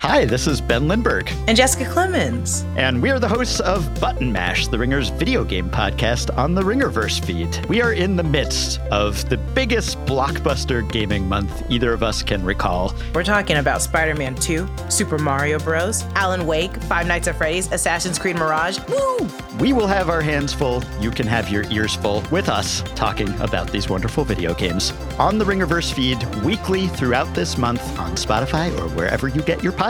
Hi, this is Ben Lindbergh. And Jessica Clemons. And we are the hosts of Button Mash, the Ringer's video game podcast on the Ringerverse feed. We are in the midst of the biggest blockbuster gaming month either of us can recall. We're talking about Spider Man 2, Super Mario Bros., Alan Wake, Five Nights at Freddy's, Assassin's Creed Mirage. Woo! We will have our hands full. You can have your ears full with us talking about these wonderful video games on the Ringerverse feed weekly throughout this month on Spotify or wherever you get your podcasts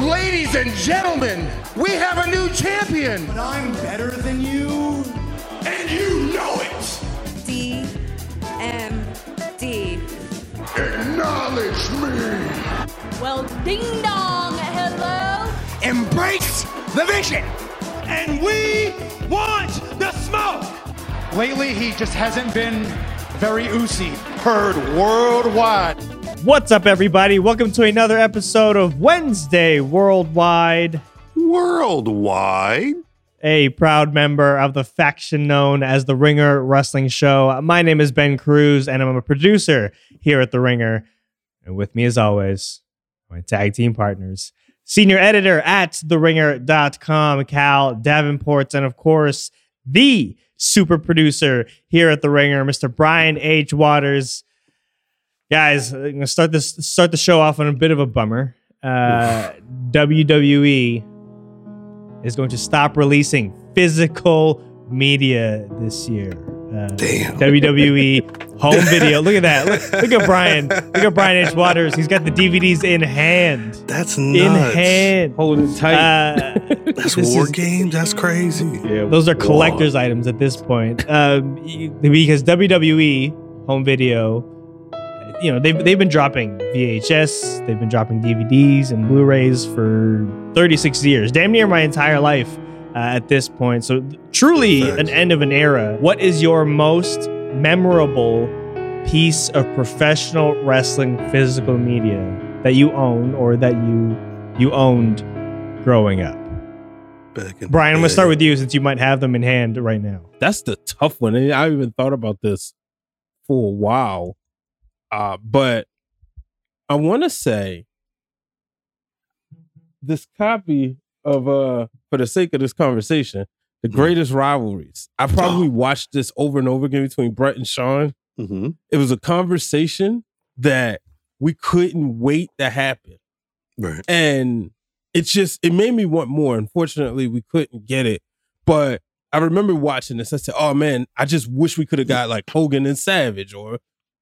Ladies and gentlemen, we have a new champion. But I'm better than you. And you know it. DMD. Acknowledge me. Well, ding dong, hello. Embrace the vision. And we want the smoke. Lately, he just hasn't been very oozy. Heard worldwide. What's up, everybody? Welcome to another episode of Wednesday Worldwide. Worldwide? A proud member of the faction known as the Ringer Wrestling Show. My name is Ben Cruz, and I'm a producer here at The Ringer. And with me, as always, my tag team partners, senior editor at TheRinger.com, Khal Davenport, and of course, the super producer here at The Ringer, Mr. Brian H. Waters guys, I'm gonna start this start the show off on a bit of a bummer. Uh, WWE is going to stop releasing physical media this year. Uh, Damn. WWE home video. Look at that. Look, look, at Brian. Look at Brian H. Waters. He's got the DVDs in hand. That's nuts. In hand. Holding it tight. Uh, That's war is, games. That's crazy. Yeah, those are collector's Whoa. items at this point. Um, because WWE home video you know they've they've been dropping VHS, they've been dropping DVDs and Blu-rays for 36 years, damn near my entire life uh, at this point. So truly Thanks. an end of an era. What is your most memorable piece of professional wrestling physical media that you own or that you you owned growing up? Brian, I'm gonna start with you since you might have them in hand right now. That's the tough one. I haven't even thought about this for a while. Uh, but I want to say this copy of uh for the sake of this conversation, the mm-hmm. greatest rivalries. I probably watched this over and over again between Bret and Shawn. Mm-hmm. It was a conversation that we couldn't wait to happen. Right. And it's just it made me want more. Unfortunately, we couldn't get it. But I remember watching this. I said, "Oh man, I just wish we could have got like Hogan and Savage or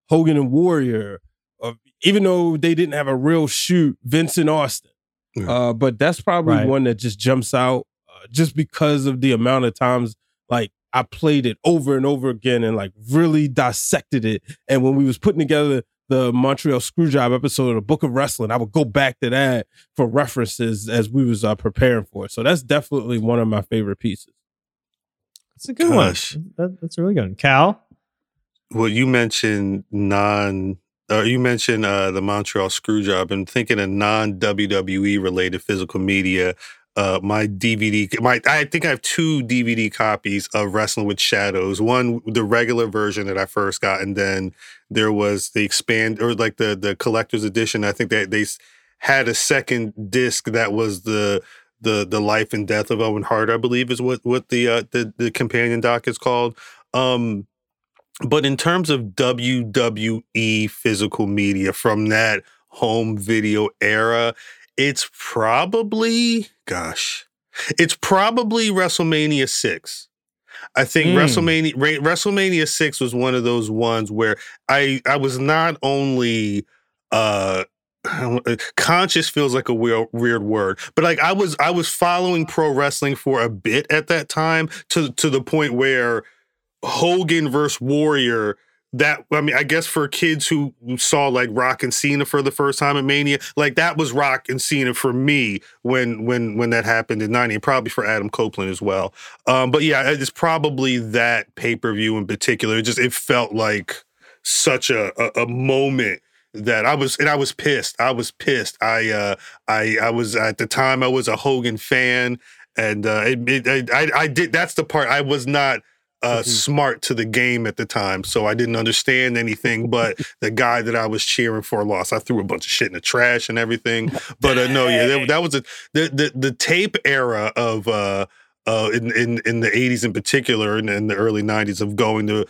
Hogan and Warrior, or even though they didn't have a real shoot, Vincent Austin. Yeah. Uh, but that's probably right. one that just jumps out uh, just because of the amount of times like I played it over and over again and like really dissected it. And when we was putting together the Montreal Screwjob episode of the Book of Wrestling, I would go back to that for references as we was uh, preparing for it. So that's definitely one of my favorite pieces. That's a good Gosh. one. That, that's a really good one. Khal? Well, you mentioned non, uh, you mentioned uh, the Montreal Screwjob, and thinking of non WWE related physical media. uh, my DVD. My I think I have two DVD copies of Wrestling with Shadows. One, the regular version that I first got, and then there was the expand or like the the collector's edition. I think that they s- had a second disc that was the the the life and death of Owen Hart. I believe is what what the uh, the the companion doc is called. Um, but in terms of WWE physical media from that home video era, it's probably, gosh, it's probably WrestleMania 6. I think Mm. WrestleMania WrestleMania 6 was one of those ones where I I was not only uh conscious feels like a weird weird word but like i was i was following pro wrestling for a bit at that time to to the point where hogan versus warrior that i mean i guess for kids who saw like rock and cena for the first time at mania like that was rock and cena for me when when when that happened in 90 and probably for adam copeland as well um but yeah it's probably that pay-per-view in particular it just it felt like such a, a, a moment that I was and I was pissed. I was pissed. I uh I I was at the time I was a Hogan fan and uh it, it, I I did that's the part I was not uh smart to the game at the time so I didn't understand anything but the guy that I was cheering for lost. I threw a bunch of shit in the trash and everything. But uh, no yeah that, that was a the, the the tape era of uh uh in in in the 80s in particular and in the early 90s of going to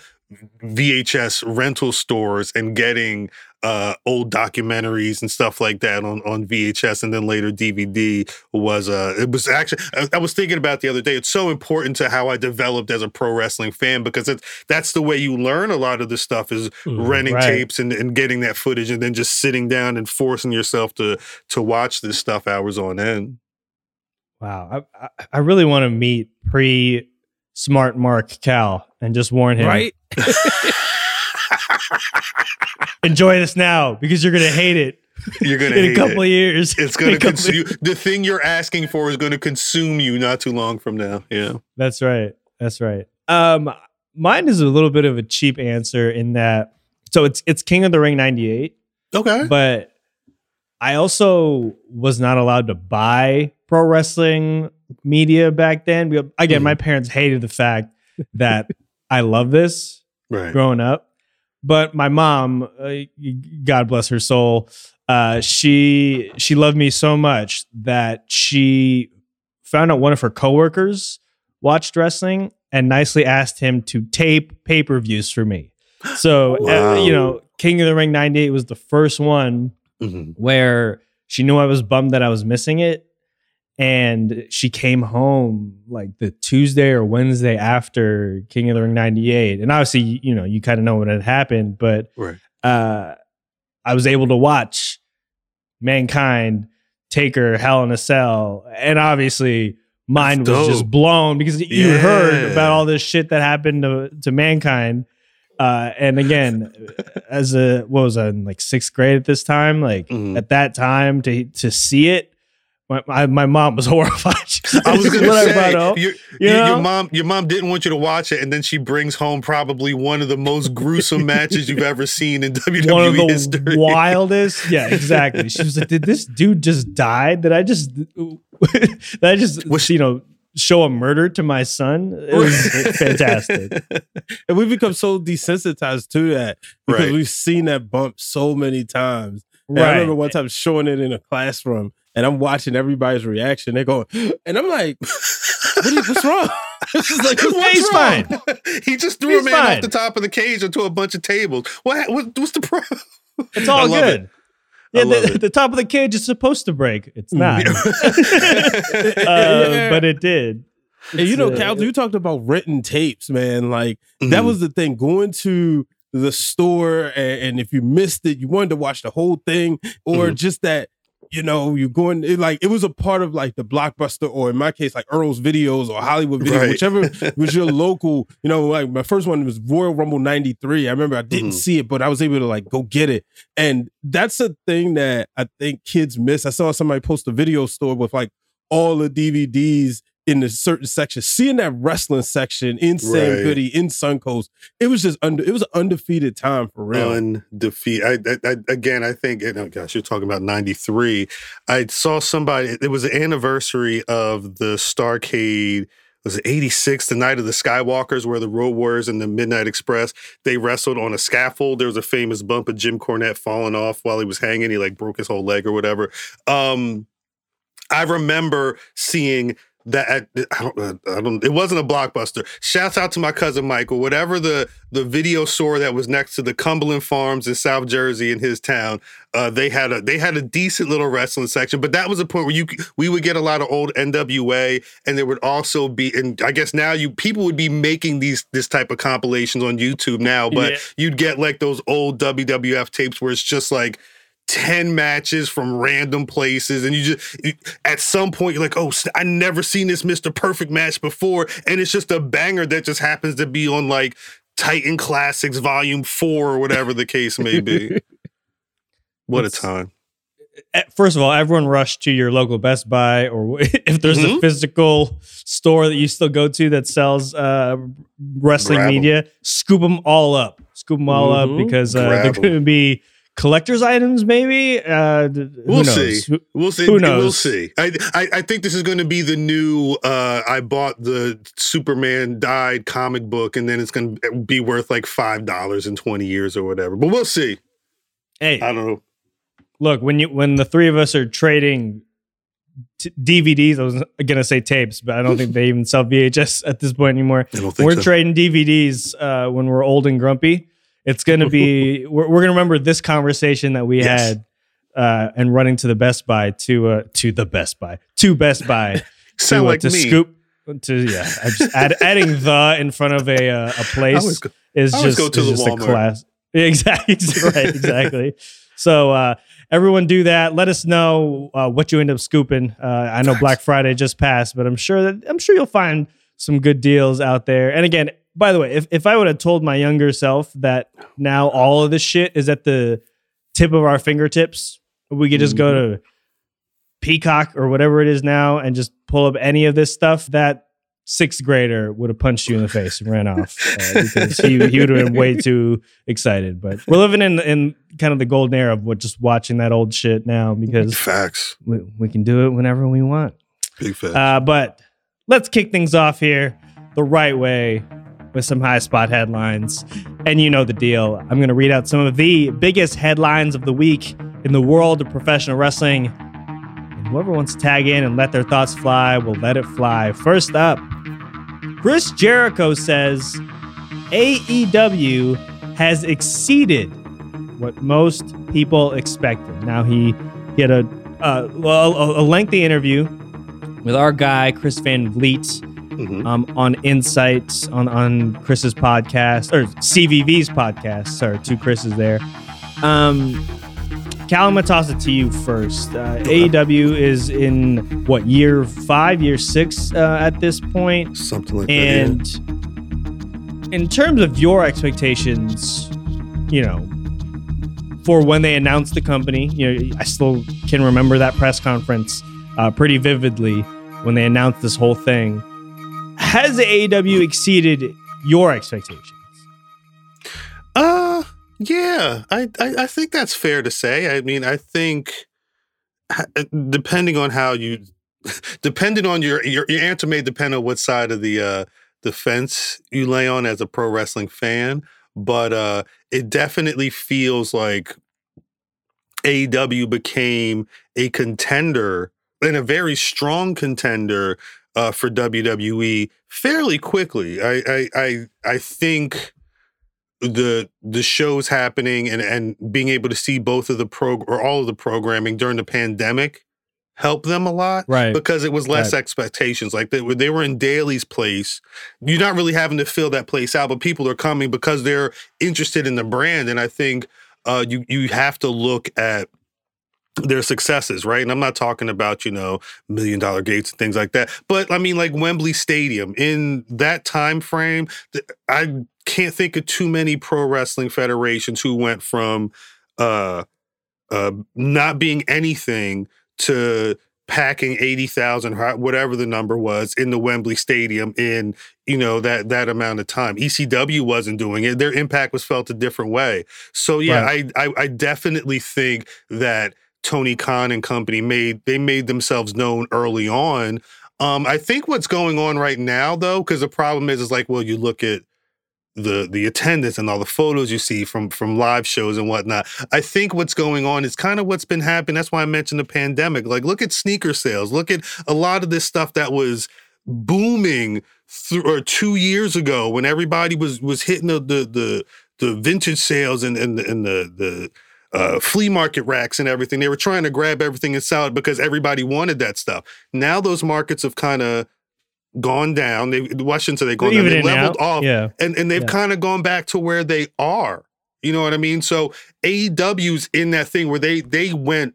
VHS rental stores and getting uh, old documentaries and stuff like that on, on VHS and then later DVD was uh it was actually I, I was thinking about the other day. It's so important to how I developed as a pro wrestling fan because it's that's the way you learn a lot of this stuff is renting right. tapes and, and getting that footage and then just sitting down and forcing yourself to to watch this stuff hours on end. Wow. I, I, I really want to meet pre smart Mark Khal and just warn him. Right? Enjoy this now because you're going to hate it You're gonna in a couple it. of years. It's gonna consume consume the thing you're asking for is gonna consume you not too long from now. Yeah. That's right. That's right. Um, mine is a little bit of a cheap answer in that. So it's it's King of the Ring '98, Okay. but I also was not allowed to buy pro wrestling media back then. We- Again, my parents hated the fact that I love this Right. growing up. But my mom, uh, God bless her soul, uh, she she loved me so much that she found out one of her coworkers watched wrestling and nicely asked him to tape pay per views for me. So uh, you know, King of the Ring '98 was the first one Mhm. where she knew I was bummed that I was missing it. And she came home like the Tuesday or Wednesday after King of the Ring 98. And obviously, you know, you kind of know what had happened, but Right. uh, I was able to watch Mankind, Taker Hell in a Cell. And obviously, mine was just blown because you heard about all this shit that happened to, to Mankind. Uh, and again, as a what was I in like sixth grade at this time? Like Mhm. at that time to to see it, my my, my mom was horrified. I was gonna What I say brought up, your, you your, know? your mom your mom didn't want you to watch it, and then she brings home probably one of the most gruesome matches you've ever seen in WWE one of the history. wildest. Yeah, exactly. She was like, "Did this dude just die? Did I just did I just Was you know show a murder to my son?" It was fantastic. and we've become so desensitized to that because Right. we've seen that bump so many times. And I remember one time showing it in a classroom, and I'm watching everybody's reaction. They're going, and I'm like, what is, "What's wrong?" It's just like, Yeah, he's wrong?" fine. he just threw He's a man fine. off the top of the cage onto a bunch of tables. What, what what's the problem? It's all I love good. it. Yeah, the, the top of the cage is supposed to break. It's not, uh, Yeah. but it did. And you know, uh, Khal, you talked about renting tapes, man. Like that Mhm. was the thing. Going to the store, and, and if you missed it, you wanted to watch the whole thing, or Mhm. just that. You know, you're going it, like it was a part of like the blockbuster, or in my case, like Earl's videos or Hollywood video, Right. whichever was your local. You know, like my first one was Royal Rumble '93. I remember I didn't Mhm. see it, but I was able to like go get it, and that's a thing that I think kids miss. I saw somebody post a video store with like all the DVDs in a certain section, seeing that wrestling section in Sam Right. Goody, in Suncoast, it was just under. It was an undefeated time for real. undefeated. I, I, I, again, I think, and, oh gosh, you're talking about 93. I saw somebody, it was the anniversary of the Starcade, was it 86, the night of the Skywalkers, where the Road Warriors and the Midnight Express, they wrestled on a scaffold. There was a famous bump of Jim Cornette falling off while he was hanging. He like broke his whole leg or whatever. Um, I remember seeing that at, I don't, uh, I don't it wasn't a blockbuster shouts out to my cousin michael whatever the the video store that was next to the cumberland farms in south jersey in his town uh they had a they had a decent little wrestling section but that was a point where you we would get a lot of old nwa and there would also be and i guess now you people would be making these this type of compilations on youtube now but Yeah. you'd get like those old wwf tapes where it's just like 10 matches from random places and you just you- at some point you're like oh i never seen this mr perfect match before and it's just a banger that just happens to be on like titan classics volume 4 or whatever the case may be what a time Eh, First of all, everyone rush to your local Best Buy, or if there's a Mhm. physical store that you still go to that sells uh, wrestling Grab 'em. media, scoop them all up. Scoop them all Mhm. up because uh, they're going to be collector's items, maybe. Uh, We'll see. We'll see. Who knows? We'll see. I, I I think this is going to be the new. Uh, I bought the Superman died comic book, and then it's going to be worth like five dollars in twenty years or whatever. But we'll see. Hey, I don't know. look when you when the three of us are trading t- DVDs, I was going to say tapes, but I don't think they even sell VHS at this point anymore. I don't think we're so. trading DVDs uh, when we're old and grumpy. It's going to be we're, we're going to remember this conversation that we Yes. had uh, and running to the Best Buy to uh, to the Best Buy to Best Buy Sound to, uh, like to me. scoop to yeah. I just add, adding the in front of a uh, a place go, is just, go to is the just a class. Exactly. right. Exactly. so uh, everyone do that. Let us know uh, what you end up scooping. Uh, I know Black Friday just passed, but I'm sure that I'm sure you'll find some good deals out there. And again, by the way, if, if I would have told my younger self that now all of this shit is at the tip of our fingertips, we could just go to Peacock or whatever it is now and just pull up any of this stuff, that sixth grader would have punched you in the face and ran off uh, because he, he would have been way too excited. But we're living in in kind of the golden era of what just watching that old shit now because Facts. we, we can do it whenever we want. Big facts. Uh, but let's kick things off here the right way with some high spot headlines. And you know the deal. I'm going to read out some of the biggest headlines of the week in the world of professional wrestling. And whoever wants to tag in and let their thoughts fly will let it fly. First up, Chris Jericho says AEW has exceeded what most people expected. Now he, he had a, uh, a, a lengthy interview with our guy Chris Van Vliet Mhm. um, on Insights on on Chris's podcast or CVV's podcast. Sorry, two Chris's there. Um, Khal, I'm gonna toss it to you first. Uh, AEW is in what year five, year six uh, at this point, Something like that. and that. in terms of your expectations, you know, for when they announced the company, you know, I still can remember that press conference uh, pretty vividly when they announced this whole thing. Has AEW exceeded your expectations? Uh yeah, I, I I think that's fair to say. I mean, I think depending on how you depending on your your, your answer may depend on what side of the uh the fence you lay on as a pro wrestling fan, but uh it definitely feels like AEW became a contender and a very strong contender uh, for WWE fairly quickly. I I I, I think the the shows happening and and being able to see both of the pro or all of the programming during the pandemic helped them a lot Right. because it was less Right. expectations like they were they were in Daily's Place you're not really having to fill that place out but people are coming because they're interested in the brand and I think uh you you have to look at their successes, right? And I'm not talking about, you know, million dollar gates and things like that. But I mean like Wembley Stadium in that time frame, I can't think of too many pro wrestling federations who went from uh uh not being anything to packing 80,000 ho- whatever the number was in the Wembley Stadium in you know that that amount of time. ECW wasn't doing it. Their impact was felt a different way. So yeah, Right. I, I I definitely think that Tony Khan and company made they made themselves known early on. Um I think what's going on right now though cuz the problem is is like well you look at the the attendance and all the photos you see from from live shows and whatnot. I think what's going on is kind of what's been happening. That's why I mentioned the pandemic. Like, look at sneaker sales. Look at a lot of this stuff that was booming th- or two years ago when everybody was was hitting the the the, the vintage sales and and, and the the uh, flea market racks and everything. They were trying to grab everything and sell it because everybody wanted that stuff. Now those markets have kind of gone down. They well, I shouldn't say they've gone down. They leveled off Yeah. and and they've Yeah. kind of gone back to where they are. You know what I mean? So AEW's in that thing where they they went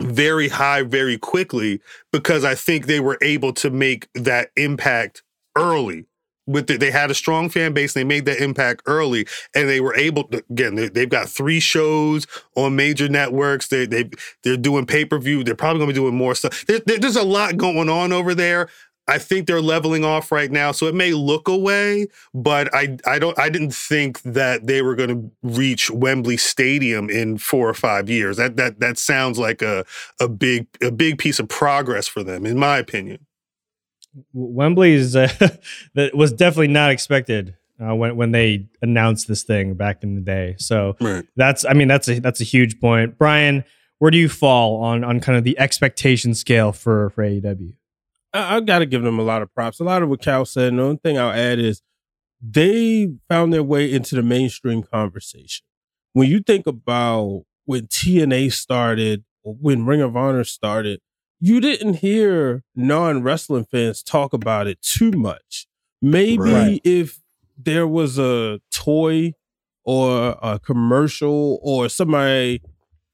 very high very quickly because I think they were able to make that impact early. With the, they had a strong fan base, they made that impact early, and they were able. To, again, they, they've got three shows on major networks. They they they're doing pay per view. They're probably going to be doing more stuff. There, there- there's a lot going on over there. I think they're leveling off right now, so it may look away, but I I don't I didn't think that they were going to reach Wembley Stadium in four or five years. That that that sounds like a a big a big piece of progress for them, in my opinion. Wembley's uh, that was definitely not expected uh, when when they announced this thing back in the day. So Right. that's I mean that's a that's a huge point. Brian, where do you fall on on kind of the expectation scale for for AEW? I, I got to give them a lot of props. A lot of what Khal said. And the only thing I'll add is they found their way into the mainstream conversation. When you think about when TNA started, when Ring of Honor started, you didn't hear non wrestling fans talk about it too much. Maybe Right. if there was a toy or a commercial or somebody,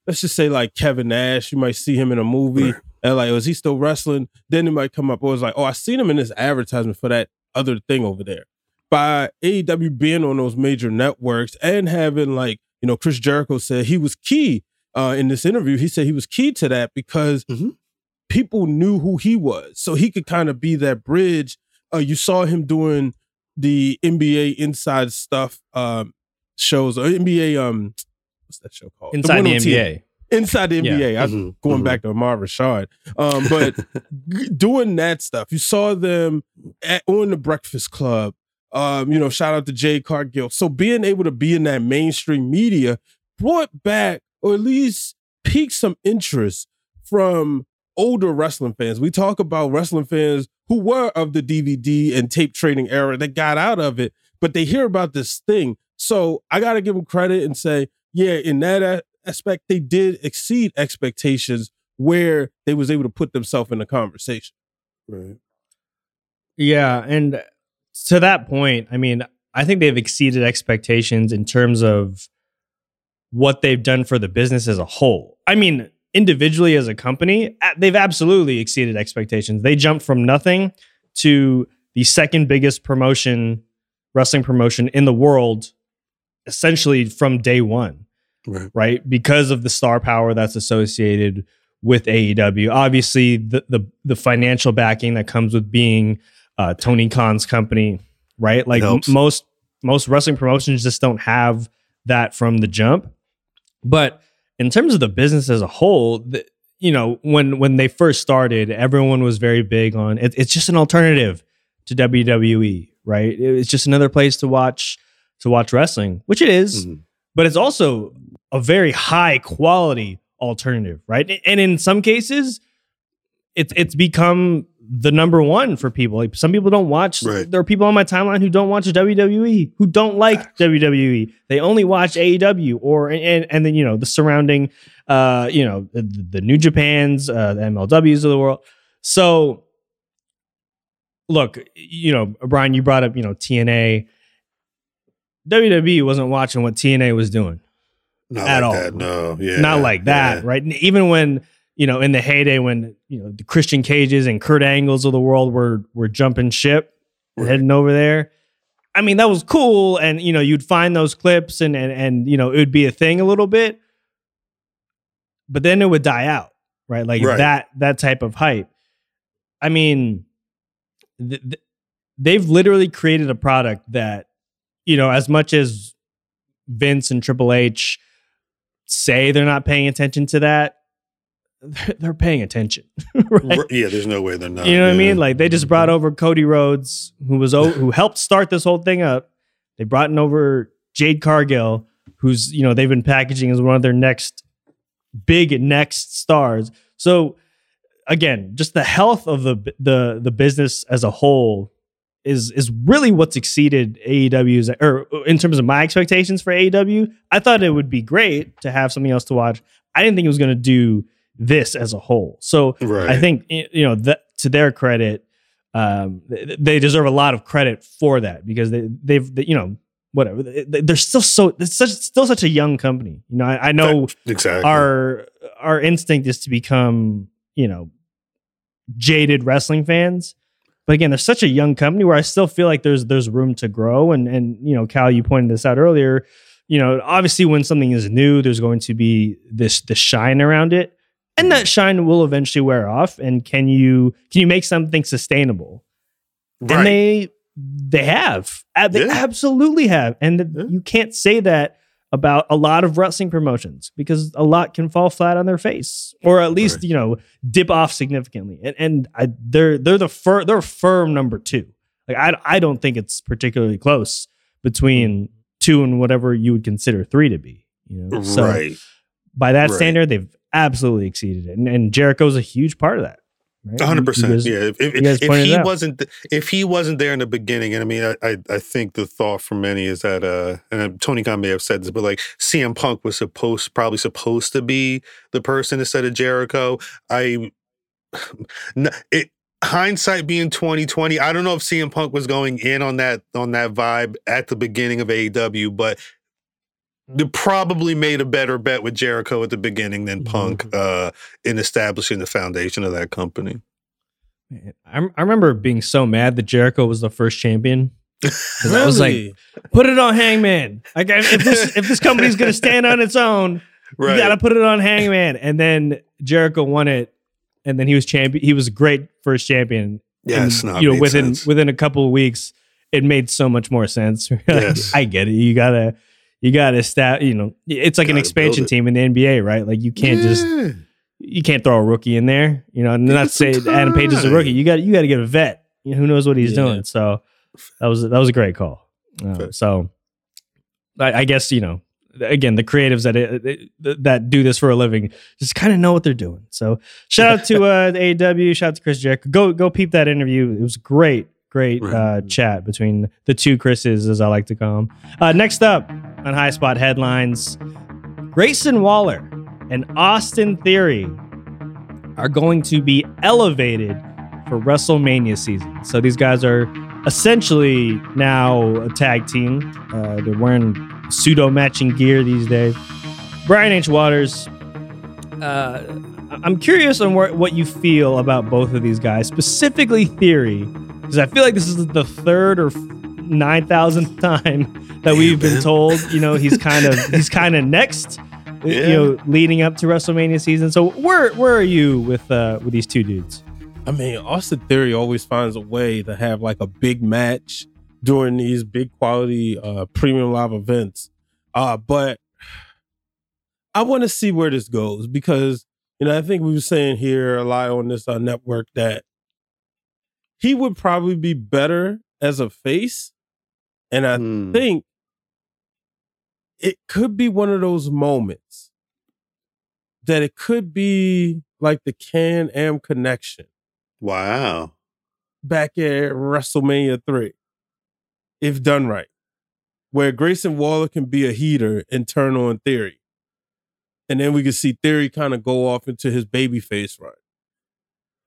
let's just say like Kevin Nash, you might see him in a movie and like, oh, is he still wrestling? Then it might come up. Or it's like, oh, I seen him in this advertisement for that other thing over there. By AEW being on those major networks and having like, you know, Chris Jericho said he was key uh, in this interview. He said he was key to that because Mhm. People knew who he was, so he could kind of be that bridge. Uh, you saw him doing the NBA inside stuff um, shows or NBA um, what's that show called? Inside one the, on TNA. NBA. Inside the Yeah. NBA. I'm Mhm, going mhm. back to Ahmad Rashad. Um, but g- doing that stuff, you saw them at, on the Breakfast Club. Um, you know, shout out to Jade Cargill. So being able to be in that mainstream media brought back, or at least piqued some interest from older wrestling fans. We talk about wrestling fans who were of the DVD and tape trading era that got out of it, but they hear about this thing. So I got to give them credit and say, yeah, in that aspect, they did exceed expectations where they was able to put themselves in the conversation. Right. Yeah, and to that point, I mean, I think they've exceeded expectations in terms of what they've done for the business as a whole. I mean, individually as a company, they've absolutely exceeded expectations. They jumped from nothing to the second biggest promotion, wrestling promotion in the world, essentially from day one Right. right? Because of the star power that's associated with AEW. Obviously, the the, the financial backing that comes with being uh, Tony Khan's company, right? Like m- most most wrestling promotions just don't have that from the jump. But in terms of the business as a whole, the, you know, when when they first started, everyone was very big on it, it's just an alternative to WWE, right? It's just another place to watch to watch wrestling, which it is Mhm. but it's also a very high quality alternative, right? And in some cases, it's it's become the number one for people. Like some people don't watch. Right. There are people on my timeline who don't watch WWE, who don't like WWE. They only watch AEW or and and then you know the surrounding, uh, you know the, the New Japans, uh, the MLWs of the world. So, look, you know, Brian, you brought up you know TNA. WWE wasn't watching what TNA was doing. Not At like all. that. No. Yeah. Not like that, Yeah. right? Even when you know, in the heyday when you know the Christian Cages and Kurt Angles of the world were were jumping ship, Right. heading over there. I mean, that was cool, and you know, you'd find those clips, and and and you know, it would be a thing a little bit, but then it would die out, right? Like Right. that that type of hype. I mean, th- th- they've literally created a product that, you know, as much as Vince and Triple H say they're not paying attention to that, they're, paying attention. right? Yeah, there's no way they're not. You know what I mean? Like they just brought mm-hmm. over Cody Rhodes, who was o- who helped start this whole thing up. They brought in over Jade Cargill, who's you know they've been packaging as one of their next big next stars. So again, just the health of the the the business as a whole is is really what's exceeded AEW's or in terms of my expectations for AEW. I thought it would be great to have something else to watch. I didn't think it was going to do this as a whole. So Right. I think you know that to their credit, um, they deserve a lot of credit for that because they they've they, you know whatever they- they- they're still so it's such still such a young company. You know, I, I know exactly. our our instinct is to become you know jaded wrestling fans. But again, they're such a young company where I still feel like there's there's room to grow. And and you know, Khal, you pointed this out earlier. You know, obviously when something is new, there's going to be this this shine around it. And that mm. shine will eventually wear off. And can you can you make something sustainable? Right. And they they have. They Yeah. absolutely have. And Yeah. you can't say that about a lot of wrestling promotions because a lot can fall flat on their face or at least, Right. you know, dip off significantly. And and I, they're they're the fir- they're firm number 2. Like I I don't think it's particularly close between mm. 2 and whatever you would consider 3 to be, you know. So right. by that Right. standard they've absolutely exceeded it. And, and Jericho's a huge part of that. right? Hundred percent. Yeah. If, if, if he wasn't, th- if he wasn't there in the beginning, and I mean, I, I, I think the thought for many is that, uh, and Tony Khan may have said this, but like CM Punk was supposed, probably supposed to be the person instead of Jericho. I, it hindsight being twenty twenty, I don't know if CM Punk was going in on that on that vibe at the beginning of AEW, but. They probably made a better bet with Jericho at the beginning than Punk uh, in establishing the foundation of that company. Man, I, I remember being so mad that Jericho was the first champion. 'Cause I was like, put it on Hangman. Like, if this if this company's gonna stand on its own, Right. you gotta put it on Hangman. And then Jericho won it, and then he was champion. He was a great first champion. Yes, it you know, within sense. within a couple of weeks, it made so much more sense. Like, Yes. I get it. You gotta you gotta stat. You know, it's like an expansion team in the NBA, right? Like you can't just you can't throw a rookie in there. You know, and Give not say Adam Page is a rookie. You got you got to get a vet. You know, who knows what he's Yeah. doing? So that was that was a great call. Uh, so I, I guess you know again the creatives that it, that do this for a living just kind of know what they're doing. So shout out to uh, the AEW. Shout out to Chris Jericho. Go go peep that interview. It was great. Great uh, chat between the two Chris's, as I like to call them. Uh, next up on High Spot headlines, Grayson Waller and Austin Theory are going to be elevated for WrestleMania season. So these guys are essentially now a tag team. Uh, they're wearing pseudo matching gear these days. Brian H. Waters, uh, I'm curious on where, what you feel about both of these guys, specifically Theory, because I feel like this is the third or nine thousandth time that we've been told, you know, he's kind of he's kind of next, you know, leading up to WrestleMania season. So where where are you with uh, with these two dudes? I mean, Austin Theory always finds a way to have like a big match during these big quality uh premium live events. Uh but I want to see where this goes because you know, I think we were saying here a lot on this uh, network that he would probably be better as a face. And I Hmm. think it could be one of those moments that it could be like the Can Am connection Wow. back at WrestleMania 3, if done right, where Grayson Waller can be a heater and turn on Theory. And then we can see Theory kind of go off into his babyface run.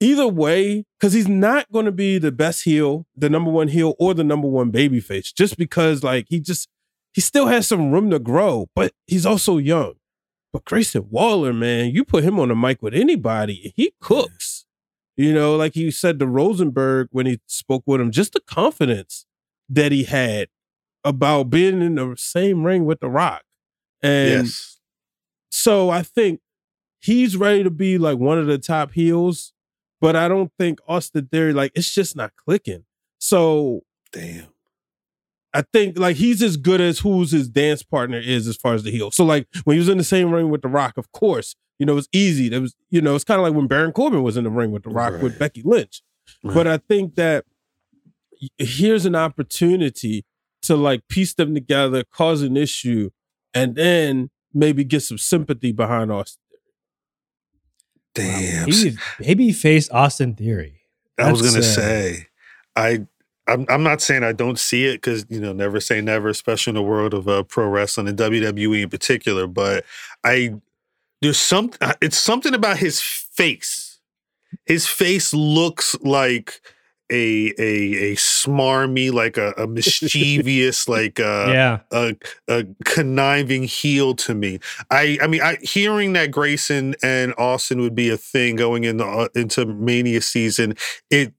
Either way, because he's not going to be the best heel, the number one heel, or the number one babyface, just because, like, he just, he still has some room to grow, but he's also young. But Grayson Waller, man, you put him on the mic with anybody, he cooks. You know, like he said to Rosenberg when he spoke with him, just the confidence that he had about being in the same ring with The Rock. And yes. so I think he's ready to be like one of the top heels, but I don't think Austin Theory like it's just not clicking. So Damn. I think like he's as good as who's his dance partner is as far as the heel. So like when he was in the same ring with The Rock, of course, you know, it was easy. That was, you know, it's kind of like when Baron Corbin was in the ring with The Rock with Becky Lynch. But I think that here's an opportunity to like piece them together, cause an issue, and then maybe get some sympathy behind Austin. Damn. Baby, baby face Austin Theory. I was gonna uh, say, I I'm I'm not saying I don't see it because you know never say never, especially in the world of uh, pro wrestling and WWE in particular. But I there's some uh, it's something about his face. His face looks like a a a smarmy, like a, a mischievous, like uh yeah. a, a conniving heel to me. I I mean, I hearing that Grayson and Austin would be a thing going into uh, into Mania season. It,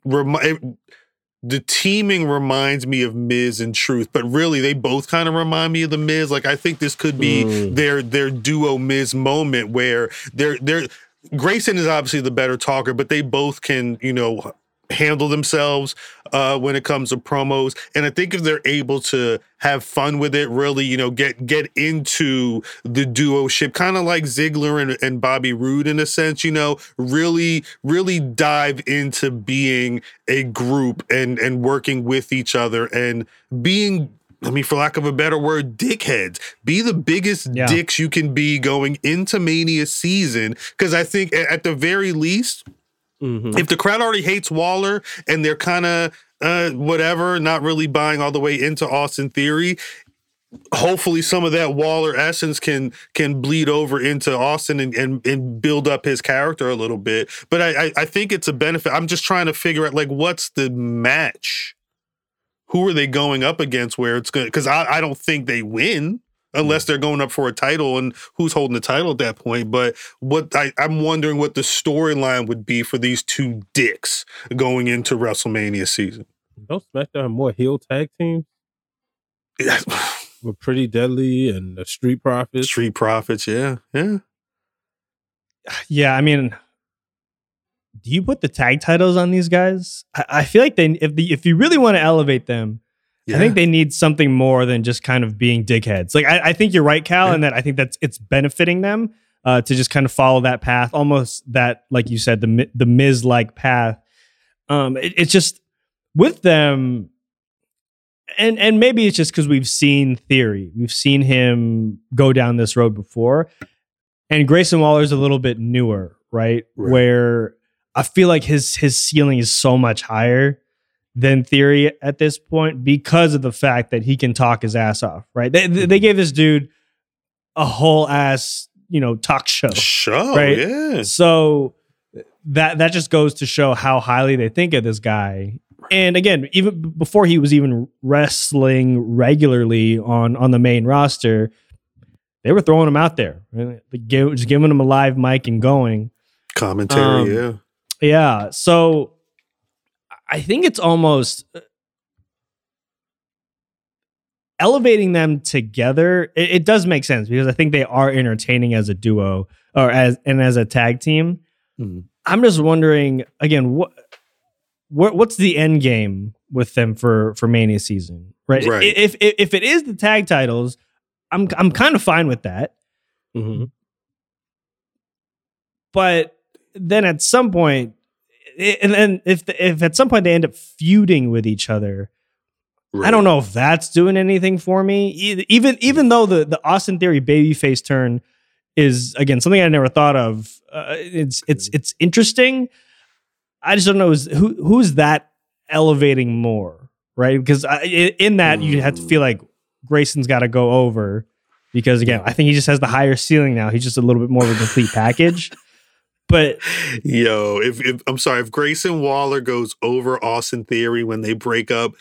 the teaming reminds me of Miz and Truth, but really they both kind of remind me of the Miz. Like I think this could be Mm. their their duo Miz moment where they're they're Grayson is obviously the better talker, but they both can you know handle themselves uh, when it comes to promos. And I think if they're able to have fun with it, really, you know, get get into the duo ship, kind of like Ziggler and, and Bobby Roode in a sense, you know, really, really dive into being a group and and working with each other and being I mean, for lack of a better word, dickheads. Be the biggest Yeah. dicks you can be going into Mania season. Because I think at the very least, Mhm. if the crowd already hates Waller and they're kind of uh, whatever, not really buying all the way into Austin Theory, hopefully some of that Waller essence can can bleed over into Austin and and, and build up his character a little bit. But I, I I think it's a benefit. I'm just trying to figure out like what's the match. Who are they going up against? Where it's good Because I, I don't think they win unless they're going up for a title, and who's holding the title at that point. But what I, I'm wondering what the storyline would be for these two dicks going into WrestleMania season. Don't SmackDown have more heel tag teams with Pretty Deadly and the Street Profits? Street Profits, yeah, yeah. Yeah, I mean, do you put the tag titles on these guys? I, I feel like they if the if you really want to elevate them, I think they need something more than just kind of being dickheads. Like I, I think you're right, Khal, and that I think that's it's benefiting them uh, to just kind of follow that path, almost that like you said the the Miz like path. Um, it- it's just with them, and and maybe it's just because we've seen Theory, we've seen him go down this road before, and Grayson Waller's a little bit newer, right? Right. Where I feel like his his ceiling is so much higher than Theory at this point because of the fact that he can talk his ass off, right? They they they gave this dude a whole ass, you know, talk show. show, Right. yeah. So that that just goes to show how highly they think of this guy. And again, even before he was even wrestling regularly on on the main roster, they were throwing him out there, right? Like, give- just giving him a live mic and going. Commentary, Um, yeah. Yeah. So I think it's almost uh, elevating them together. It, it does make sense because I think they are entertaining as a duo or as and as a tag team. Mhm. I'm just wondering again what what what's the end game with them for for Mania season, right? Right. If if, if it is the tag titles, I'm I'm kind of fine with that. Mhm. but then at some point and then if the, if at some point they end up feuding with each other i don't know if that's doing anything for me. Even even though the the austin theory babyface turn is again something i never thought of uh, it's it's it's interesting. I just don't know is who who's that elevating more right? Because I, i- in that you have to feel like grayson's got to go over because again i think he just has the higher ceiling now. He's just a little bit more of a complete package but Yo, if, if I'm sorry, if Grayson Waller goes over Austin Theory when they break up,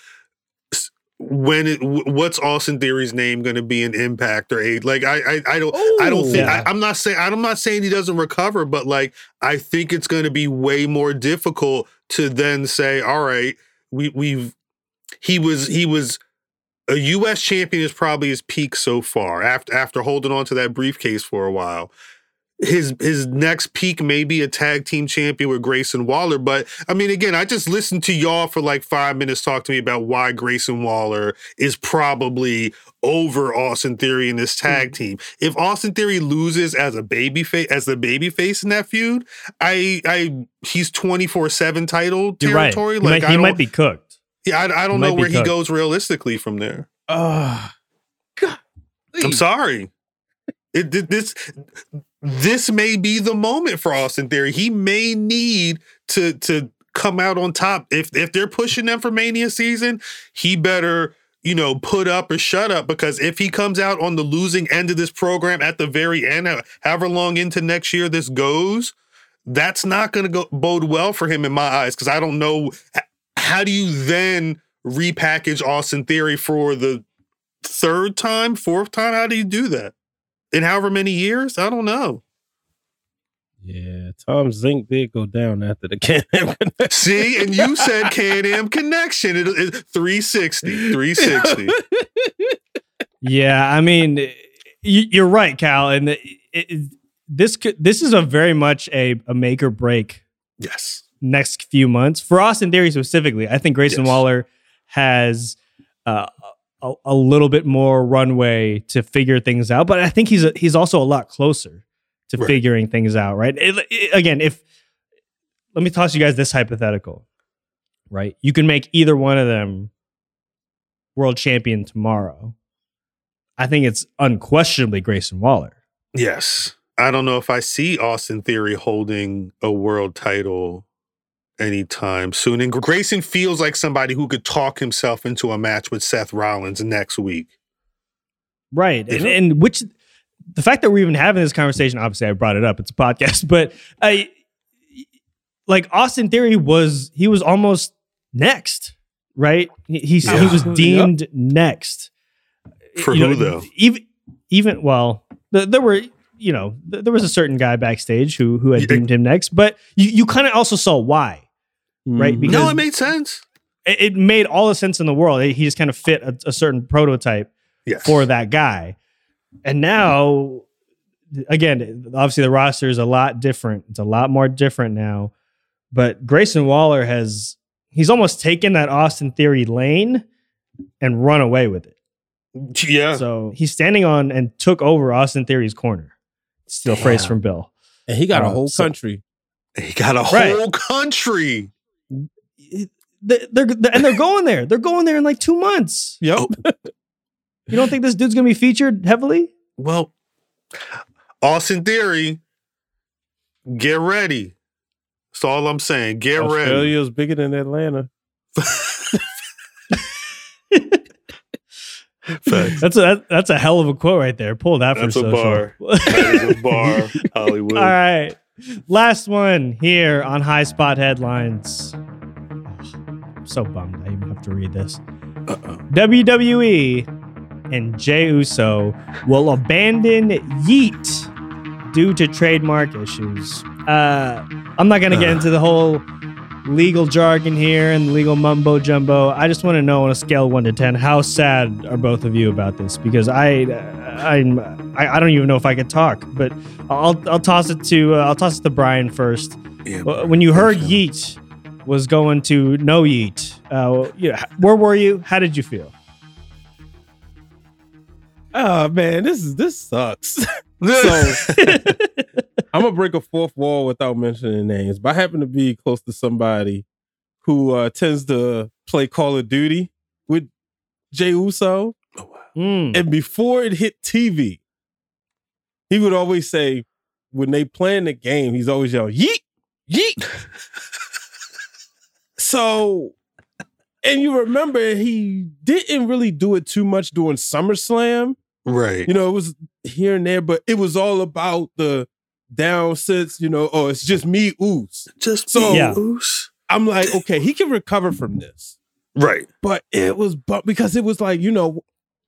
when it, what's Austin Theory's name going to be an Impact or eight? Like I, I, I don't, I don't oh, think. Yeah. I, I'm not saying. I'm not saying he doesn't recover, but like I think it's going to be way more difficult to then say, all right, we we've he was he was a U.S. champion is probably his peak so far after after holding on to that briefcase for a while. His his next peak may be a tag team champion with Grayson Waller. But I mean, again, I just listened to y'all for like five minutes talk to me about why Grayson Waller is probably over Austin Theory in this tag Mm. team. If Austin Theory loses as a baby face as the baby face in that feud, I I he's twenty four seven title You're right. territory. He, Like might, I he might be cooked. yeah, I, I don't know where he goes realistically from there. Uh, I'm sorry. It th- this this may be the moment for Austin Theory. He may need to to come out on top. If if they're pushing them for Mania season, he better you know put up or shut up because if he comes out on the losing end of this program at the very end, uh, however long into next year this goes, that's not going to go bode well for him in my eyes because I don't know how do you then repackage Austin Theory for the third time, fourth time? How do you do that? In however many years? I don't know. yeah, Tom Zenk did go down after the Can-Am connection. See, and you said Can-Am Connection. It, it, 360. 360. Yeah, I mean, you're right, Khal, and it, it, this could, this is a very much a, a make or break yes. next few months for Austin Theory specifically. I think Grayson Yes. Waller has uh, a, a little bit more runway to figure things out, but I think he's a, he's also a lot closer to Right. figuring things out. Right? It- it- again, if let me toss you guys this hypothetical. Right? You can make either one of them world champion tomorrow. I think it's unquestionably Grayson Waller. Yes. I don't know if I see Austin Theory holding a world title anytime soon. And Grayson feels like somebody who could talk himself into a match with Seth Rollins next week. Right. And, and which the fact that we're even having this conversation, obviously I brought it up, it's a podcast, but I like Austin Theory was he was almost next, right? He he, he Yeah. was Yep. deemed next. For You who, know, though? Even even well, th- there were you know th- there was a certain guy backstage who who had deemed him next, but you you kind of also saw why. Right, Mhm. because- no, it made sense. It, it made all the sense in the world. He just kind of fit a, a certain prototype Yes. for that guy. And now, again, obviously the roster is a lot different. It's a lot more different now. But Grayson Waller has he's almost taken that Austin Theory lane and run away with it. Yeah. So he's standing on and took over Austin Theory's corner. Steal a phrase from Bill. and he got a Uh, whole so- country. he got a Right. whole country. They- They're, and they're going there. They're going there in like two months. Yep. You don't think this dude's gonna be featured heavily? Well, Austin Theory, get ready. That's all I'm saying. Get ready. Australia is bigger than Atlanta. Facts. That's a that- that's a hell of a quote right there. Pull that That's for a social. bar. That is a bar, Hollywood. All right, last one here on High Spot headlines. I'm so bummed I even have to read this. Uh-oh. WWE and Jey Uso will abandon Yeet due to trademark issues. Uh, I'm not gonna get Uh. into the whole legal jargon here and legal mumbo jumbo. I just want to know on a scale of one to ten, how sad are both of you about this? Because I, I'm, I, I don't even know if I could talk. But I'll, I'll toss it to, uh, I'll toss it to Brian first. Yeah, When you heard Yeet was going to no Yeet, uh, you know, where were you? How did you feel? Oh man, this is this sucks. so I'm gonna break a fourth wall without mentioning names, but I happen to be close to somebody who uh, tends to play Call of Duty with Jey Uso, Mm. and before it hit TV, he would always say, when they playing the game, he's always yelling, "Yeet, yeet." so, and you remember he didn't really do it too much during SummerSlam. right. You know, it was here and there, but it was all about the down since, you know, oh, it's just me, Oos. Just So- Yeah. Oos. I'm like, okay, he can recover from this. Right. But it was but because it was like, you know,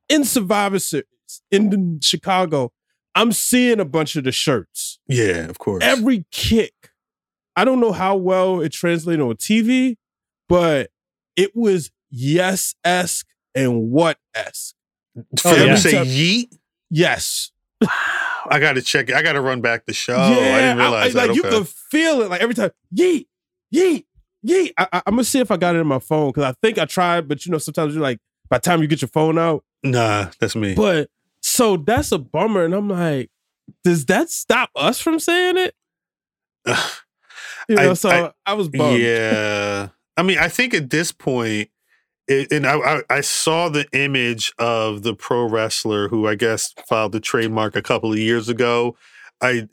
in Survivor Series in Chicago, I'm seeing a bunch of the shirts. Yeah, of course. Every kick. I don't know how well it translated on TV, but it was yes esque and what esque. For Oh, them yeah. to say Every yeet. Yes. I got to check. it. I got to run back the show. I didn't realize that. like you Okay. could feel it like every time. Yeet, yeet, yeet. I, I, I'm gonna see if I got it in my phone because I think I tried, but you know sometimes you're like by the time you get your phone out. Nah, that's me. But so that's a bummer, and I'm like, does that stop us from saying it? You know, I- so I- I, was bummed. Yeah. I mean, I think at this point, it, and I, I, I saw the image of the pro wrestler who I guess filed the trademark a couple of years ago. I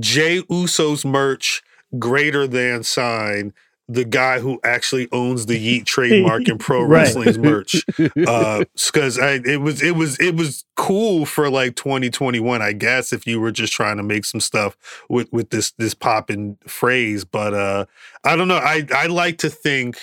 Jey Uso's merch greater than sign the guy who actually owns the Yeet trademark in pro Right. wrestling's merch. Uh, because I it was it was it was cool for like 2021, I guess, if you were just trying to make some stuff with with this this popping phrase. But uh, I don't know. I I like to think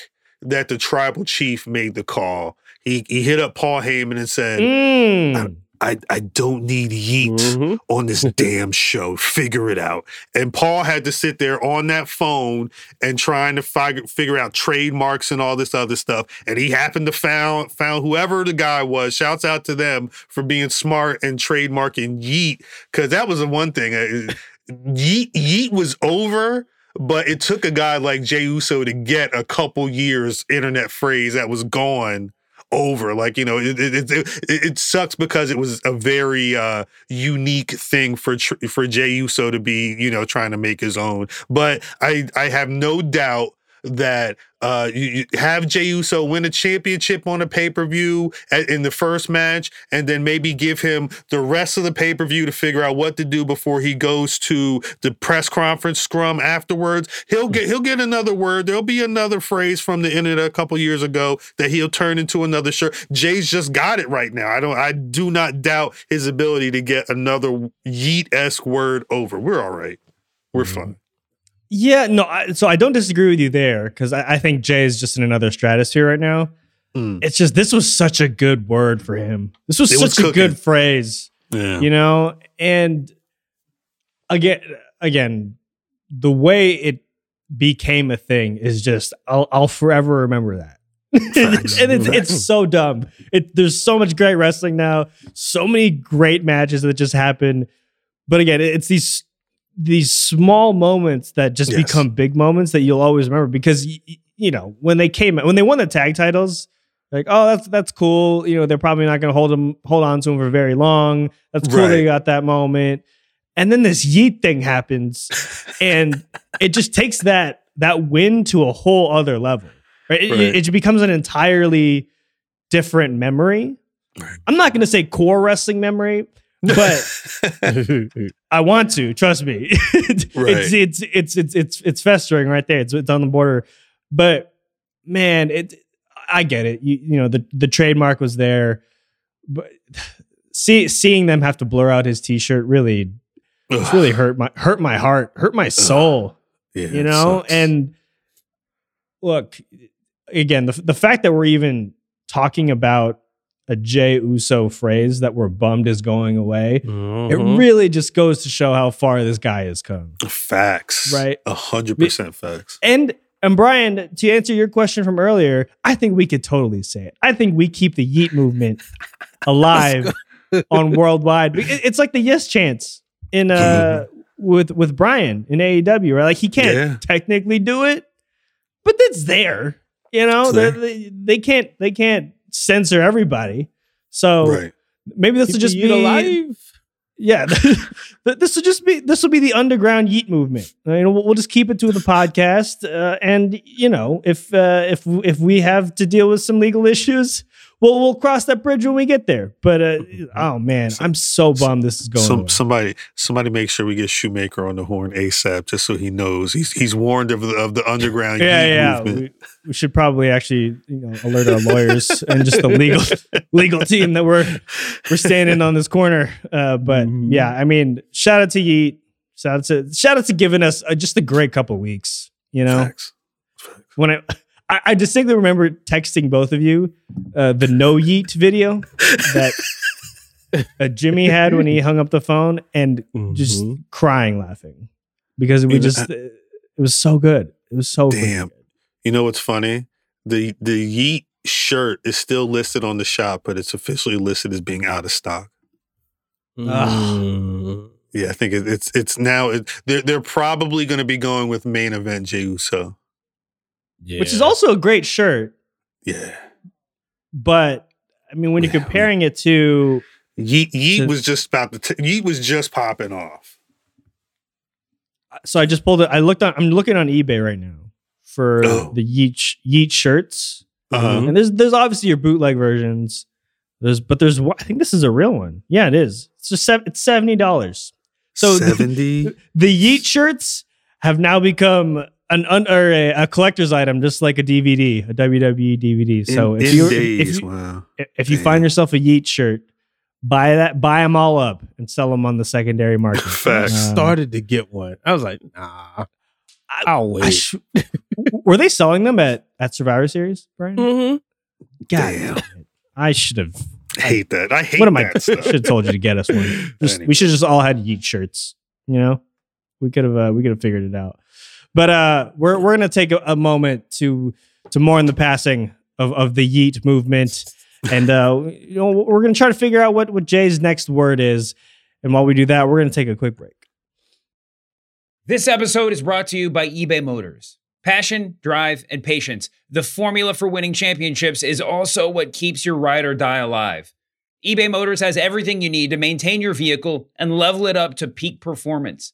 that the tribal chief made the call. He he hit up Paul Heyman and said, Mm. I, I don't need yeet on this damn show. Figure it out. And Paul had to sit there on that phone and trying to figure figure out trademarks and all this other stuff. And he happened to found found whoever the guy was. Shouts out to them for being smart and trademarking yeet because that was the one thing. uh, Yeet yeet was over. But it took a guy like Jey Uso to get a couple years internet phrase that was gone over. Like you know, it it, it, it sucks because it was a very uh, unique thing for for Jey Uso to be you know trying to make his own. But I I have no doubt that uh, you, you have Jey Uso win a championship on a pay per view in the first match, and then maybe give him the rest of the pay per view to figure out what to do before he goes to the press conference scrum afterwards. He'll get he'll get another word. There'll be another phrase from the internet a couple years ago that he'll turn into another shirt. Jey's just got it right now. I don't. I do not doubt his ability to get another yeet esque word over. We're all right. We're fine. Yeah, no. I, so I don't disagree with you there because I, I think Jey is just in another stratosphere right now. It's just this was such a good word for him. This was It such was a good phrase, Yeah. you know. And again, again, the way it became a thing is just I'll I'll forever remember that. and it's it's so dumb. It there's so much great wrestling now, so many great matches that just happen. But again, it's these these small moments that just Yes. become big moments that you'll always remember because you know when they came when they won the tag titles like oh that's that's cool you know they're probably not going to hold them hold on to them for very long. That's cool they got that moment. And then this yeet thing happens and it just takes that that win to a whole other level right? It, Right. it just becomes an entirely different memory. I'm not going to say core wrestling memory but I want to trust me. it's, Right. it's it's it's it's it's festering right there. It's it's on the border, but man, it I get it. You you know the the trademark was there, but see seeing them have to blur out his T-shirt really it's really hurt my hurt my heart, hurt my soul. Yeah, you know, and look again the the fact that we're even talking about a Jey Uso phrase that we're bummed is going away. It Mhm. really just goes to show how far this guy has come. Facts. Right. A hundred percent facts. And and Brian, to answer your question from earlier, I think we could totally say it. I think we keep the Yeet movement alive on worldwide. It's like the yes chance in uh with with Bryan in AEW, right? Like he can't Yeah. technically do it, but it's there. You know, there. they, they can't they can't censor everybody. So Right. maybe this will just be Yeet alive. yeah, this will just be this will be the underground Yeet movement. Uh, You know, we'll, we'll just keep it to the podcast, uh, and you know, if uh, if if we have to deal with some legal issues, we'll we'll cross that bridge when we get there. But uh, oh man, I'm so bummed this is going. Some, somebody, somebody, make sure we get Shoemaker on the horn ASAP, just so he knows he's he's warned of the of the underground yeah, yeah. movement. We, we should probably actually you know alert our lawyers and just the legal legal team that we're we're standing on this corner. Uh, but yeah, I mean, shout out to Yeet. Shout out to shout out to giving us uh, just a great couple weeks. You know, Facts. when I, I I distinctly remember texting both of you uh, the no yeet video that uh, Jimmy had when he hung up the phone and just Mhm. crying laughing because we You just I- it was so good. It was so Damn. good. You know what's funny? The the Yeet shirt is still listed on the shop, but it's officially listed as being out of stock. Mm. Yeah, I think it, it's it's now it, they're they're probably going to be going with main event Jey Uso. Yeah. which is also a great shirt. Yeah, But I mean, when you're Yeah, comparing it to Yeet Yeet So- was just about to t- Yeet was just popping off. so I just pulled it. I looked on. I'm looking on eBay right now for Oh. the Yeet Yeet shirts, Uh-huh. and there's there's obviously your bootleg versions. There's but there's I think this is a real one. Yeah, it is. It's just sev- it's seventy dollars. So the, seventy. the Yeet shirts have now become an un, or a, a collector's item, just like a DVD, a WWE DVD. So in, if in you days, if you, wow. if you Damn. find yourself a Yeet shirt, buy that, buy them all up, and sell them on the secondary market. Facts. Uh, started to get one. I was like, nah. I'll wait. I sh- were they selling them at at Survivor Series, Brian? Mhm. God, Damn. damn it. I should have. Hate that. I hate that. What am I? that stuff. Should have told you to get us one. Just, Anyway. We should just all had Yeet shirts. You know, we could have. Uh, we could have figured it out. But uh, we're we're gonna take a, a moment to to mourn the passing of of the Yeet movement, and uh, you know we're gonna try to figure out what what Jey's next word is. And while we do that, we're gonna take a quick break. This episode is brought to you by eBay Motors. Passion, drive, and patience. The formula for winning championships is also what keeps your ride or die alive. eBay Motors has everything you need to maintain your vehicle and level it up to peak performance.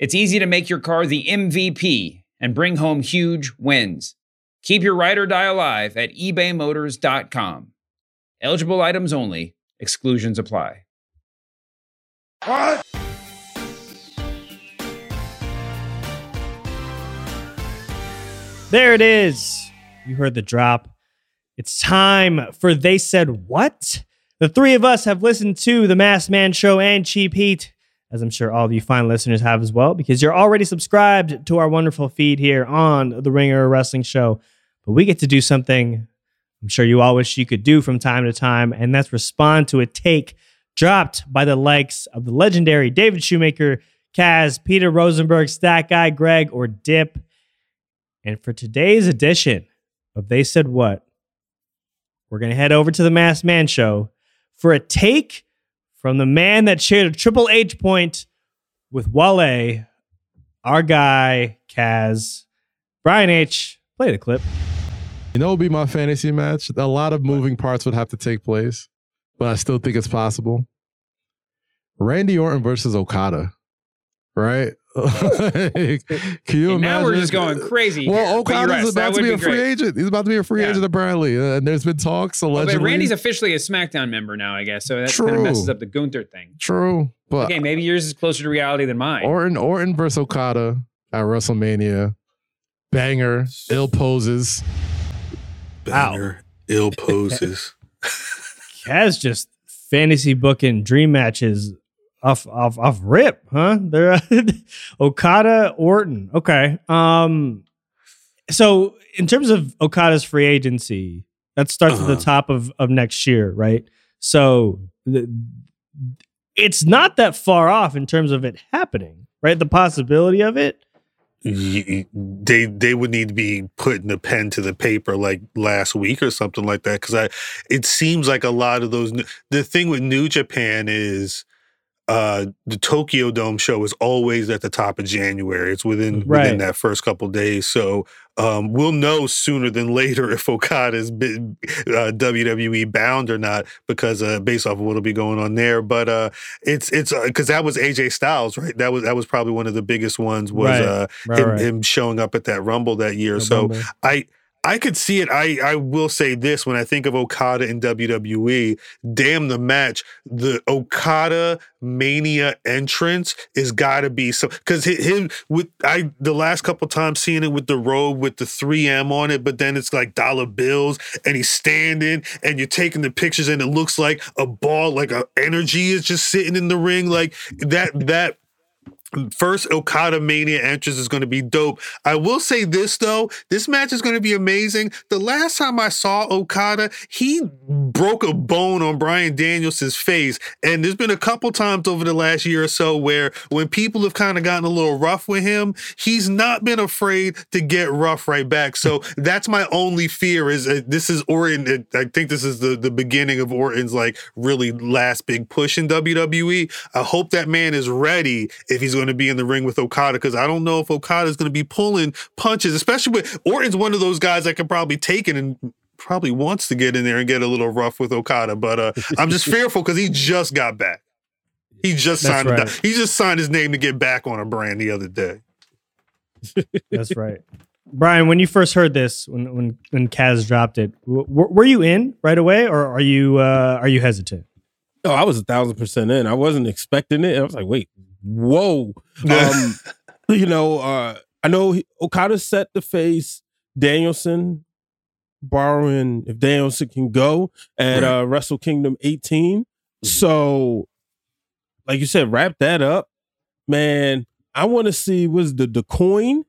it's easy to make your car the MVP and bring home huge wins. Keep your ride or die alive at ebaymotors.com. Eligible items only, exclusions apply. What? There it is. You heard the drop. It's time for They Said What? The three of us have listened to The Masked Man Show and Cheap Heat, as I'm sure all of you fine listeners have as well, because you're already subscribed to our wonderful feed here on The Ringer Wrestling Show. But we get to do something I'm sure you all wish you could do from time to time, and that's respond to a take dropped by the likes of the legendary David Shoemaker, Kaz, Peter Rosenberg, Stat Guy, Greg, or Dip. And for today's edition of They Said What, we're going to head over to the Masked Man Show for a take from the man that shared a Triple H point with Wale, our guy, Kaz. Brian H., play the clip. You know, what would be my fantasy match. A lot of moving parts would have to take place, but I still think it's possible. Randy Orton versus Okada, right? Can you And now we're just going crazy. Well, here. But Okada's about to would be a free great. agent. He's about to be a free Yeah. agent apparently, uh, and there's been talks Well, allegedly. but Randy's officially a SmackDown member now, I guess. So that kind of messes up the Gunther thing. True, but Okay, maybe yours is closer to reality than mine. Orton Orton versus Okada at WrestleMania, banger, ill poses. Banger, ill poses. Kaz just fantasy booking dream matches off off off rip, huh? They're Okada Orton. Okay. Um so in terms of Okada's free agency, that starts at Uh-huh. the top of of next year, right? So the, it's not that far off in terms of it happening, right? The possibility of it. They they would need to be putting the pen to the paper like last week or something like that because I it seems like a lot of those the thing with New Japan is uh the Tokyo Dome show is always at the top of January it's within Right. within that first couple days so um we'll know sooner than later if Okada's been uh, WWE bound or not because uh based off of what'll be going on there but uh it's it's because that was AJ Styles right that was that was probably one of the biggest ones was Right. uh Right, him, him showing up at that Rumble that year. The so Rumble. I I could see it. I I will say this when I think of Okada in WWE, damn the match, the Okada Mania entrance is got to be so because him with I the last couple times seeing it with the robe with the 3M on it, but then it's like dollar bills and he's standing and you're taking the pictures and it looks like a ball, like a energy is just sitting in the ring, like that that first Okada Mania entrance is going to be dope. I will say this though, this match is going to be amazing. The last time I saw Okada, he broke a bone on Bryan Danielson's face, and there's been a couple times over the last year or so where when people have kind of gotten a little rough with him, he's not been afraid to get rough right back. So that's my only fear is uh, this is Orton. I think this is the the beginning of Orton's like really last big push in WWE. I hope that man is ready if he's going to be in the ring with Okada because I don't know if Okada is going to be pulling punches, especially with Orton's one of those guys that can probably take it and probably wants to get in there and get a little rough with Okada. But uh, I'm just fearful because he just got back. He just signed. right. He just signed his name to get back on a brand the other day. That's right. Brian, when you first heard this, when when when Kaz dropped it, w- were you in right away, or are you uh, are you hesitant? Oh, I was a thousand percent in. I wasn't expecting it. I was like, wait, whoa. Um, you know, uh, I know he, Okada set the face Danielson, borrowing if Danielson can go at uh, Wrestle Kingdom 18. So, like you said, wrap that up, man. I want to see was the the coin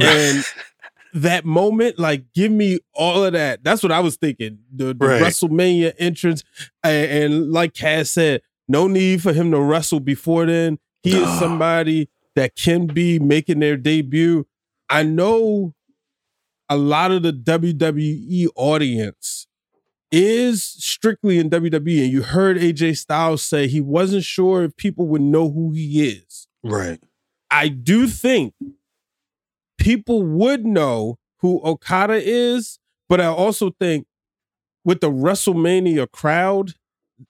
and that moment. Like, give me all of that. That's what I was thinking. The, the Right. WrestleMania entrance, and, and like Kaz said, no need for him to wrestle before then. He is somebody that can be making their debut. I know a lot of the WWE audience is strictly in WWE, and you heard AJ Styles say he wasn't sure if people would know who he is. Right. I do think people would know who Okada is, but I also think with the WrestleMania crowd,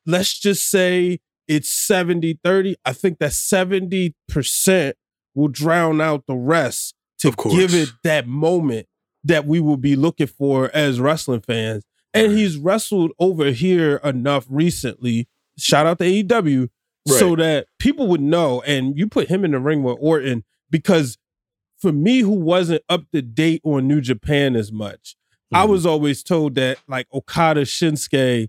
let's just say it's 70 30. I think that 70% will drown out the rest to give it that moment that we will be looking for as wrestling fans. And he's wrestled over here enough recently. Shout out to AEW so that people would know. And you put him in the ring with Orton because for me, who wasn't up to date on New Japan as much, I Mm-hmm. was always told that like Okada Shinsuke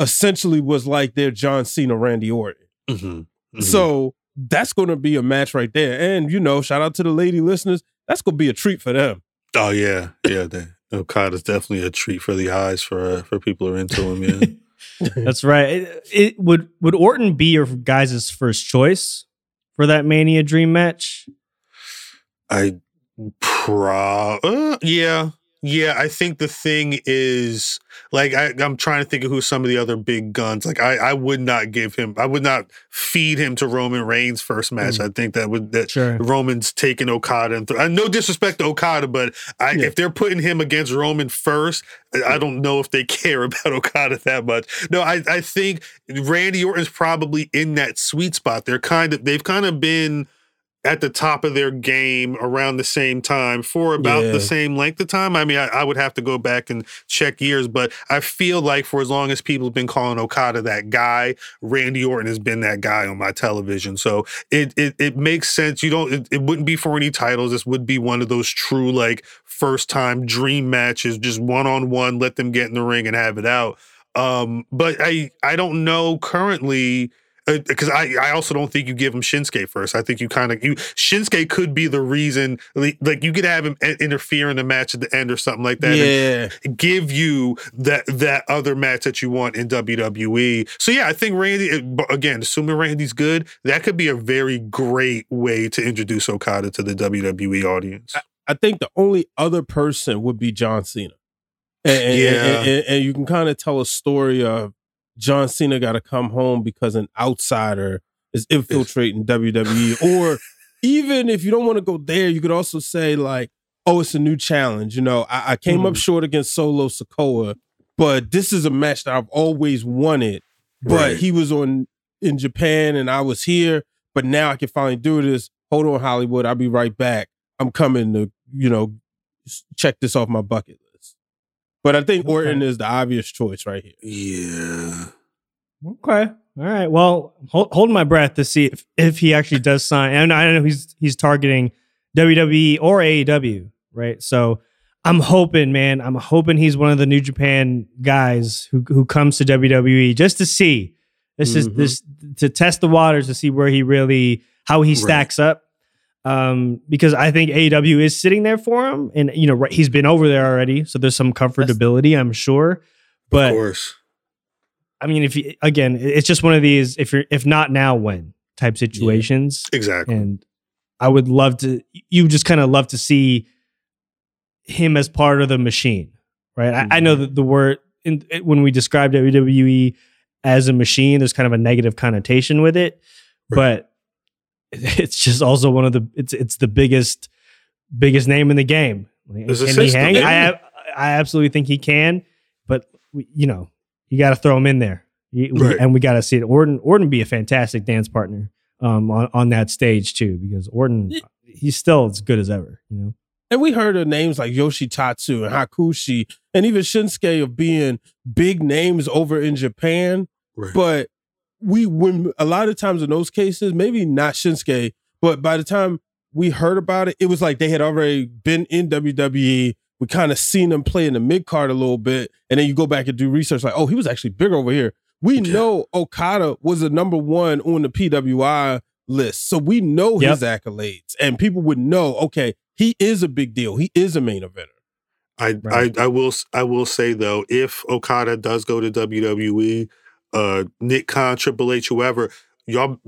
essentially was like their John Cena, Randy Orton. Mm-hmm. So that's going to be a match right there. And you know, shout out to the lady listeners. That's going to be a treat for them. Oh yeah, yeah. The, Okada's definitely a treat for the eyes for uh, for people who are into him. Yeah. That's right. It, it- would would Orton be your guys' first choice for that Mania Dream match? I pro uh, yeah. Yeah, I think the thing is like I, I'm trying to think of who some of the other big guns. Like I, I would not give him, I would not feed him to Roman Reigns first match. Mm. I think that would that Sure. Roman's taking Okada and th- uh, no disrespect to Okada, but I, if they're putting him against Roman first, I- I don't know if they care about Okada that much. No, I, I think Randy Orton's probably in that sweet spot. They're kind of they've kind of been at the top of their game around the same time for about Yeah. the same length of time. I mean, I, I would have to go back and check years, but I feel like for as long as people have been calling Okada that guy, Randy Orton has been that guy on my television. So it it, it makes sense. You don't. It, it wouldn't be for any titles. This would be one of those true like first time dream matches, just one on one. Let them get in the ring and have it out. Um, but I I don't know currently because I, I also don't think you give him Shinsuke first. I think you kind of you Shinsuke could be the reason like, you could have him interfere in the match at the end or something like that. and Yeah. give you that that other match that you want in WWE. So yeah, I think Randy uh, again, assuming Randy's good, that could be a very great way to introduce Okada to the WWE audience. I think the only other person would be John Cena. And, and- Yeah. and, and- and you can kind of tell a story of John Cena got to come home because an outsider is infiltrating WWE. Or even if you don't want to go there, you could also say, like, oh, it's a new challenge. You know, I, I came up Mhm. short against Solo Sikoa, but this is a match that I've always wanted. But Right. he was on in Japan and I was here, but now I can finally do this. Hold on, Hollywood. I'll be right back. I'm coming to, you know, check this off my bucket. But I think Orton is the obvious choice right here. Yeah. Okay. All right. Well, hold, holding my breath to see if, if he actually does sign. And I don't know he's he's targeting WWE or AEW, right? So I'm hoping, man. I'm hoping he's one of the New Japan guys who who comes to WWE just to see. This is Mhm. this to test the waters to see where he really how he stacks up. Um, because I think AEW is sitting there for him, and you know right, he's been over there already, so there's some comfortability, I'm sure. But of course. I mean, if you again, it's just one of these if you're if not now, when type situations. Exactly. And I would love to. You just kind of love to see him as part of the machine, right? I, I know that the word in, when we describe WWE as a machine, there's kind of a negative connotation with it, but it's just also one of the it's it's the biggest biggest name in the game. Like, Can he hang? I I absolutely think he can, but we, you know you got to throw him in there, we- Right. and we got to see it. Orton Orton be a fantastic dance partner um, on on that stage too, because Orton he's still as good as ever. You know. And we heard of names like Yoshitatsu and Hakushi and even Shinsuke of being big names over in Japan. But we when a lot of times in those cases, maybe not Shinsuke, but by the time we heard about it, it was like they had already been in WWE. We kind of seen them play in the mid card a little bit, and then you go back and do research like, oh, he was actually bigger over here. We know Okada was the number one on the PWI list, so we know his accolades, and people would know, okay, he is a big deal. He is a main eventer. I, I I will I will say though, if Okada does go to WWE, uh, Nick Khan, Triple H, whoever, y'all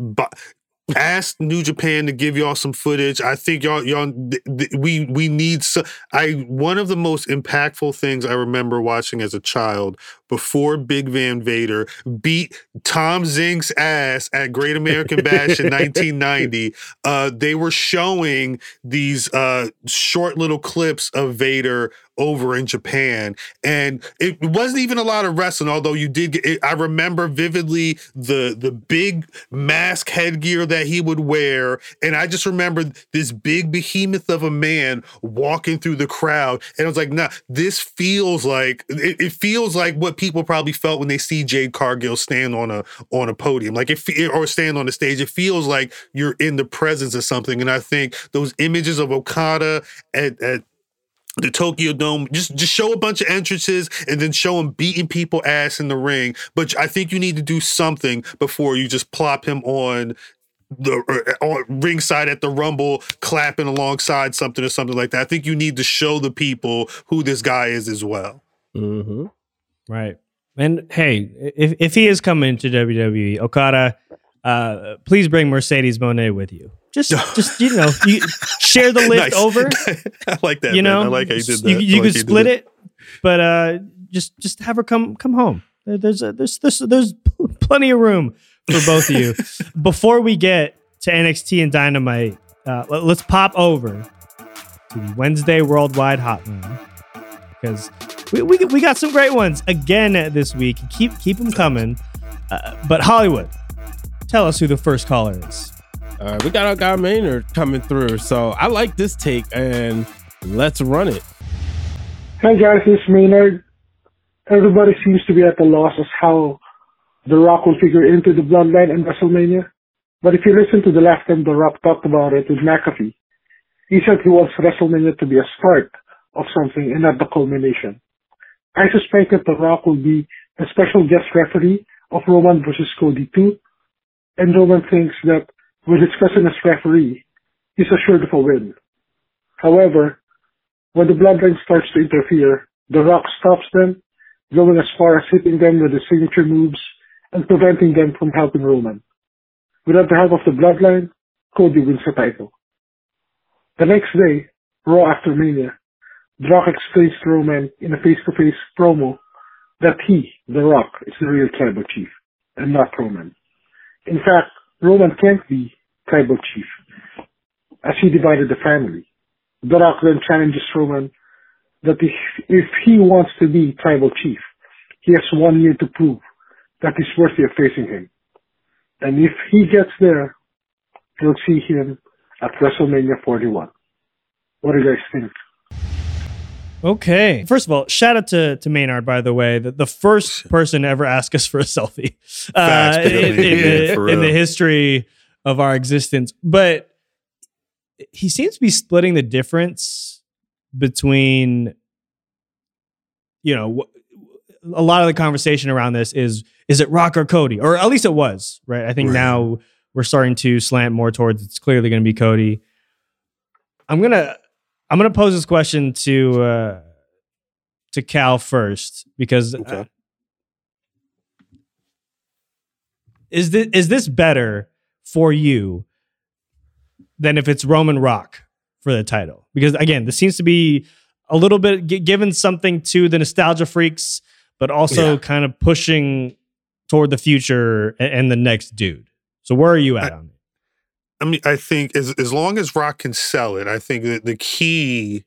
ask New Japan to give y'all some footage. I think y'all y'all th- th- we we need. So, I one of the most impactful things I remember watching as a child before Big Van Vader beat Tom Zenk's ass at Great American Bash in 1990. Uh, they were showing these uh, short little clips of Vader over in Japan, and it wasn't even a lot of wrestling. Although you did, get, it, I remember vividly the the big mask headgear that he would wear, and I just remember this big behemoth of a man walking through the crowd, and I was like, "Nah, this feels like it, it feels like what people probably felt when they see Jade Cargill stand on a on a podium, like if or stand on the stage. It feels like you're in the presence of something, and I think those images of Okada at at the Tokyo Dome. Just just show a bunch of entrances and then show him beating people ass in the ring. But I think you need to do something before you just plop him on the uh, on ringside at the Rumble, clapping alongside something or something like that. I think you need to show the people who this guy is as well. Mm-hmm. Right. And hey, if, if he is coming to WWE, Okada, uh, please bring Mercedes Moné with you. Just, just you know, you share the lift Nice. over. I like that. you man. know, I like how you did that. You, you like could split it, but uh, just just have her come come home. There's a, there's there's there's plenty of room for both of you. Before we get to NXT and Dynamite, uh, let, us pop over to the Wednesday Worldwide Hotline because we, we we got some great ones again this week. Keep keep them coming. Uh, but Hollywood, tell us who the first caller is. All right, we got our guy Maynard coming through. So I like this take, and let's run it. Hi guys, it's Maynard. Everybody seems to be at a loss as how The Rock will figure into the bloodline in WrestleMania. But if you listen to the last time The Rock talked about it with McAfee, he said he wants WrestleMania to be a start of something and not the culmination. I suspect that The Rock will be a special guest referee of Roman versus Cody too, and Roman thinks that with his cousin as referee, he's assured of a win. However, when the bloodline starts to interfere, The Rock stops them, going as far as hitting them with his signature moves and preventing them from helping Roman. Without the help of the bloodline, Cody wins the title. The next day, Raw after Mania, The Rock explains to Roman in a face-to-face promo that he, The Rock, is the real tribal chief and not Roman. In fact, Roman can't be tribal chief as he divided the family. The Rock then challenges Roman that if, if he wants to be tribal chief, he has one year to prove that he's worthy of facing him. And if he gets there, you'll see him at WrestleMania 41. What do you guys think? Okay. First of all, shout out to, to Maynard, by the way, the, the first person to ever ask us for a selfie uh, in, in the, in the history of our existence. But he seems to be splitting the difference between, you know, a lot of the conversation around this is is it Rock or Cody? Or at least it was, right? I think Right. now we're starting to slant more towards it's clearly going to be Cody. I'm gonna I'm gonna pose this question to uh, to Khal first because uh, is this is this better for you than if it's Roman Rock for the title? Because again, this seems to be a little bit gi- given something to the nostalgia freaks, but also Yeah. kind of pushing toward the future a- and, the next dude. So where are you at on it? I mean, I think as as long as Rock can sell it, I think that the key,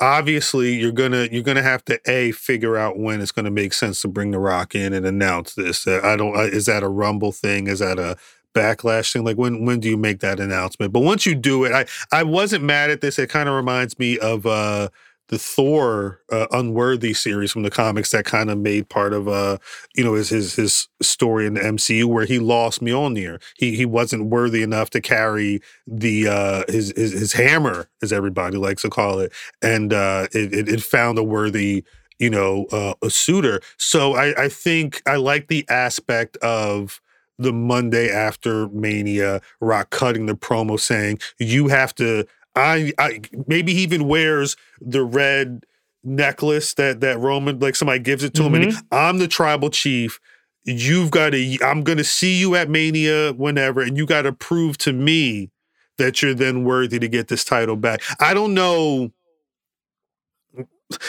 obviously, you're gonna you're gonna have to a figure out when it's gonna make sense to bring the Rock in and announce this. Uh, I don't. Is that a Rumble thing? Is that a backlash thing? Like when when do you make that announcement? But once you do it, I I wasn't mad at this. It kind of reminds me of uh the Thor uh, Unworthy series from the comics that kind of made part of uh you know his his his story in the MCU where he lost Mjolnir. He he wasn't worthy enough to carry the uh his his, his hammer as everybody likes to call it and uh it it, found a worthy you know uh, a suitor. So I I think I like the aspect of the Monday after Mania, Rock cutting the promo saying, "You have to." I, I maybe he even wears the red necklace that that Roman like somebody gives it to him, and he, I'm the tribal chief. You've got to. I'm going to see you at Mania whenever, and you got to prove to me that you're then worthy to get this title back. I don't know.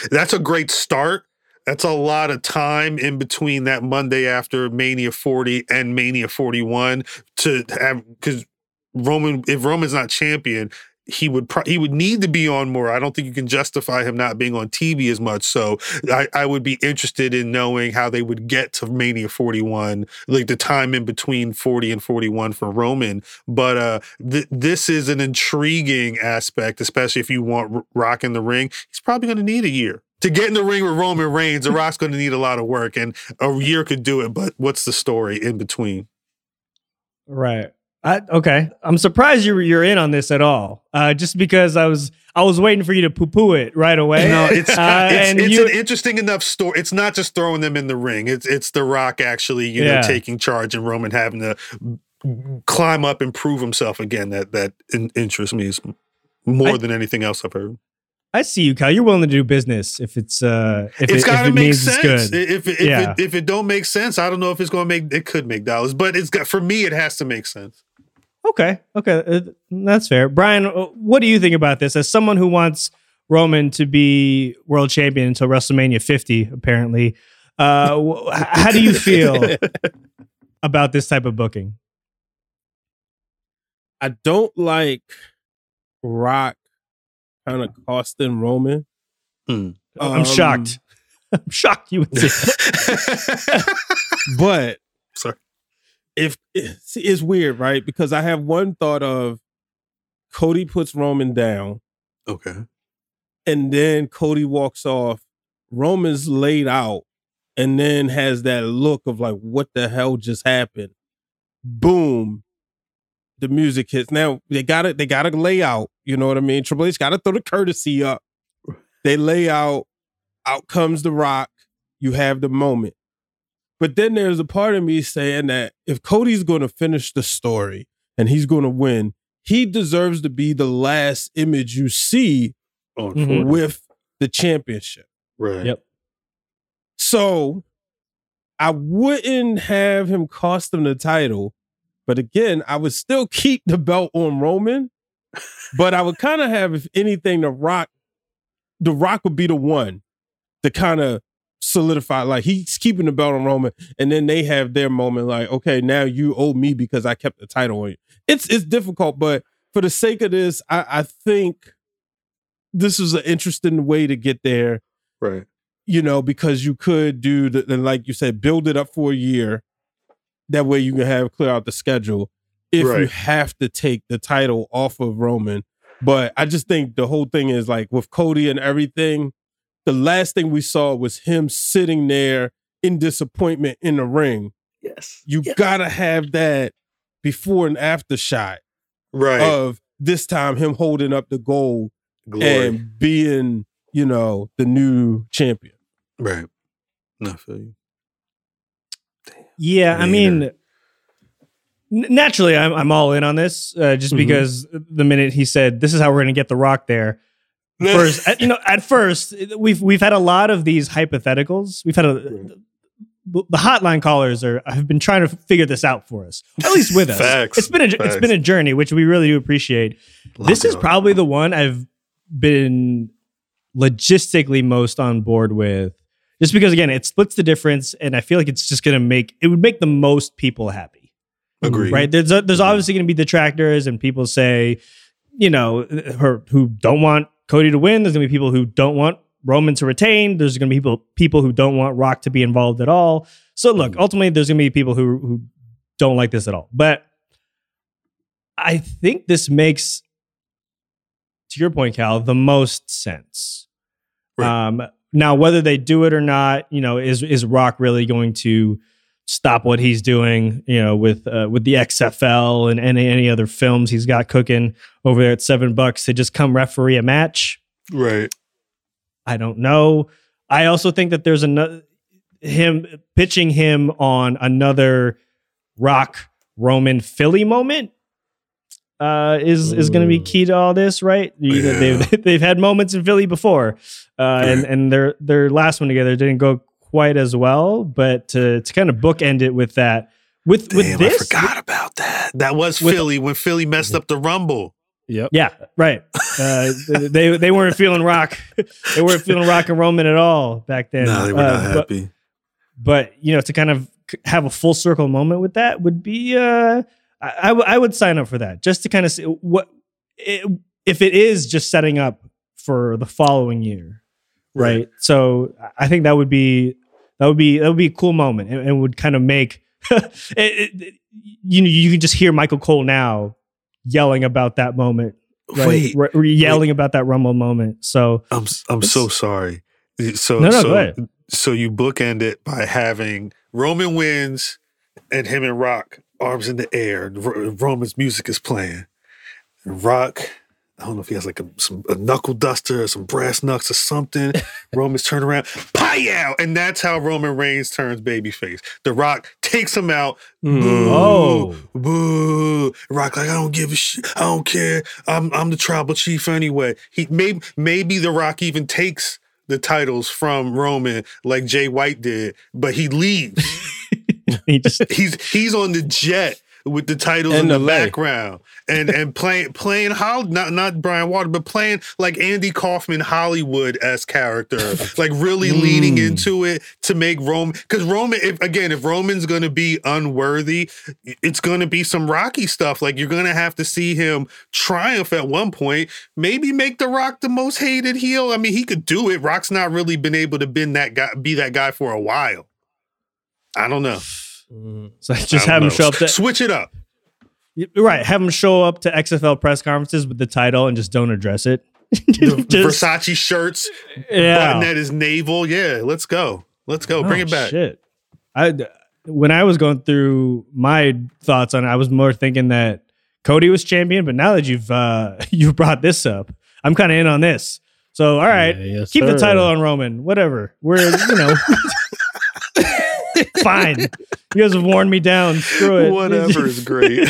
That's a great start. That's a lot of time in between that Monday after Mania 40 and Mania 41 to have because Roman, if Roman's not champion, he would pro- he would need to be on more. I don't think you can justify him not being on TV as much. So I, I would be interested in knowing how they would get to Mania 41, like the time in between 40 and 41 for Roman. But uh, th- this is an intriguing aspect, especially if you want R- Rock in the ring. He's probably going to need a year. To get in the ring with Roman Reigns, The Rock's going to need a lot of work, and a year could do it. But what's the story in between? Right. I, okay, I'm surprised you're you're in on this at all. Uh, just because I was I was waiting for you to poo poo it right away. No, it's Uh, it's, and it's you- an interesting enough story. It's not just throwing them in the ring. It's it's The Rock actually, you Yeah. know, taking charge and Roman having to climb up and prove himself again. That that in, interests me more I- than anything else I've heard. I see you, Kyle. You're willing to do business if it's uh if it's it, got to it make sense. If if, Yeah. it, if it don't make sense, I don't know if it's going to make. It could make dollars, but it's got for me. It has to make sense. Okay, okay, uh, that's fair. Brian, uh, what do you think about this? As someone who wants Roman to be world champion until WrestleMania 50, apparently, uh, wh- how do you feel about this type of booking? I don't like Rock kind of costing Roman. I'm Um, shocked. I'm shocked you would say. but sorry if eh, see, it's weird right? Because i have one thought of cody puts roman down okay. and then cody walks off. Roman's laid out and then has that look of like what the hell just happened? Boom. The music hits. Now they gotta they gotta lay out you know what i mean? Triple h gotta throw the courtesy up. They lay out out comes the rock. You have the moment but then there's a part of me saying that if Cody's going to finish the story and he's going to win, he deserves to be the last image you see On Mhm. With the championship. right. Yep. So I wouldn't have him cost him the title, but again, I would still keep the belt on Roman. But I would kind of have, if anything, the Rock. The Rock would be the one to kind of solidify. Like he's keeping the belt on Roman, and then they have their moment. Like, okay, now you owe me because I kept the title on you. It's it's difficult, but for the sake of this, I, I think this is an interesting way to get there Right. you know, because you could do the, and like you said, build it up for a year. That way you can have clear out the schedule if you have to take the title off of Roman. But I just think the whole thing is like with Cody and everything, the last thing we saw was him sitting there in disappointment in the ring. Yes. You gotta have that before and after shot Right. of this time him holding up the gold Glory. and being, you know, the new champion. right. No, I feel you. Yeah, I mean, N- naturally, I'm I'm all in on this, uh, just Mhm. because the minute he said this is how we're going to get the Rock there. First, at, you know, at first we've we've had a lot of these hypotheticals. We've had a the hotline callers are have been trying to figure this out for us, at least with us. Facts. It's been a it's Facts. been a journey, which we really do appreciate. this is probably the one I've been logistically most on board with, just because again it splits the difference, and I feel like it's just going to make it would make the most people happy. Agreed. Right? There's there's obviously going to be detractors, and people say, you know, her, who don't want Cody to win. There's going to be people who don't want Roman to retain. There's going to be people people who don't want Rock to be involved at all. So look, ultimately, there's going to be people who who don't like this at all. But I think this makes, to your point, Khal, the most sense. Um, now, whether they do it or not, you know, is is Rock really going to stop what he's doing? You know, with uh, with the XFL and any any other films he's got cooking over there at seven bucks to just come referee a match? Right. I don't know. I also think that there's another him pitching him on another Rock Roman Philly moment uh, is is going to be key to all this, right? You know, They've they've had moments in Philly before, uh, and and their their last one together didn't go quite as well. But to to kind of bookend it with that, with with this, I forgot about that. That was With- Philly when Philly messed up the Rumble. Yep. Yeah, right. Uh, they they weren't feeling rock. They weren't feeling rock and Roman at all back then. No, they were Uh, not but- happy. but you know to kind of have a full circle moment with that would be uh I, I, w- I would sign up for that just to kind of see what it, if it is just setting up for the following year right, so i think that would be that would be that would be a cool moment and, and would kind of make it, it, you know you can just hear michael cole now yelling about that moment right Wait, Re- yelling about that rumble moment so I'm I'm so sorry. So No, no, so, so you bookend it by having Roman wins and him and Rock arms in the air. Roman's music is playing. Rock, I don't know if he has like a, some, a knuckle duster or some brass knucks or something. Roman's turn around, pow! And that's how Roman Reigns turns babyface. The Rock takes him out. Mm. Boo, Oh. boo. Rock like I don't give a shit. I don't care. I'm I'm the tribal chief anyway. He maybe maybe the Rock even takes the titles from Roman like Jay White did, but he leaves. he just he's he's on the jet with the titles in the, background. And and playing playing how not not Brian Water but playing like Andy Kaufman Hollywood as character. Like really leaning Mm. into it to make Roman because Roman if again if Roman's gonna be unworthy it's gonna be some Rocky stuff. Like you're gonna have to see him triumph at one point. Maybe make the Rock the most hated heel. I mean he could do it. Rock's not really been able to been that guy be that guy for a while. I don't know. So just I have don't him show up to switch it up. Right. Have them show up to XFL press conferences with the title and just don't address it. The Just- Versace shirts, Yeah. button at his navel. Yeah, let's go. Let's go. Bring Oh, it back. Shit. I when I was going through my thoughts on it, I was more thinking that Cody was champion, but now that you've uh you've brought this up, I'm kind of in on this. So all right, Yeah, yes, keep the title on Roman. Whatever. We're you know fine. You guys have worn me down. Screw it. Whatever is great.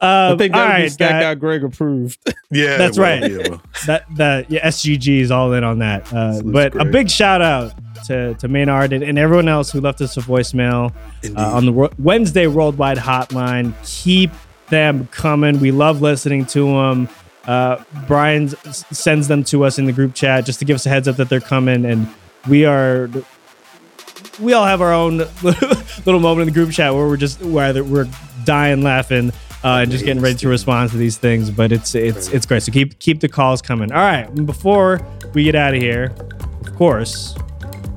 Um, I think that right, be Stack guy- Out Greg approved. yeah, That's right. yeah, that that yeah, SGG is all in on that. Uh, but a big shout out to to Maynard and, and everyone else who left us a voicemail uh, on the Ro- Wednesday Worldwide Hotline. Keep them coming. We love listening to them. Uh, Brian s- sends them to us in the group chat just to give us a heads up that they're coming, and we are. We all have our own little moment in the group chat where we're just where we're dying laughing uh, and just getting ready to respond to these things. But it's it's it's great. So keep keep the calls coming. All right, before we get out of here, of course,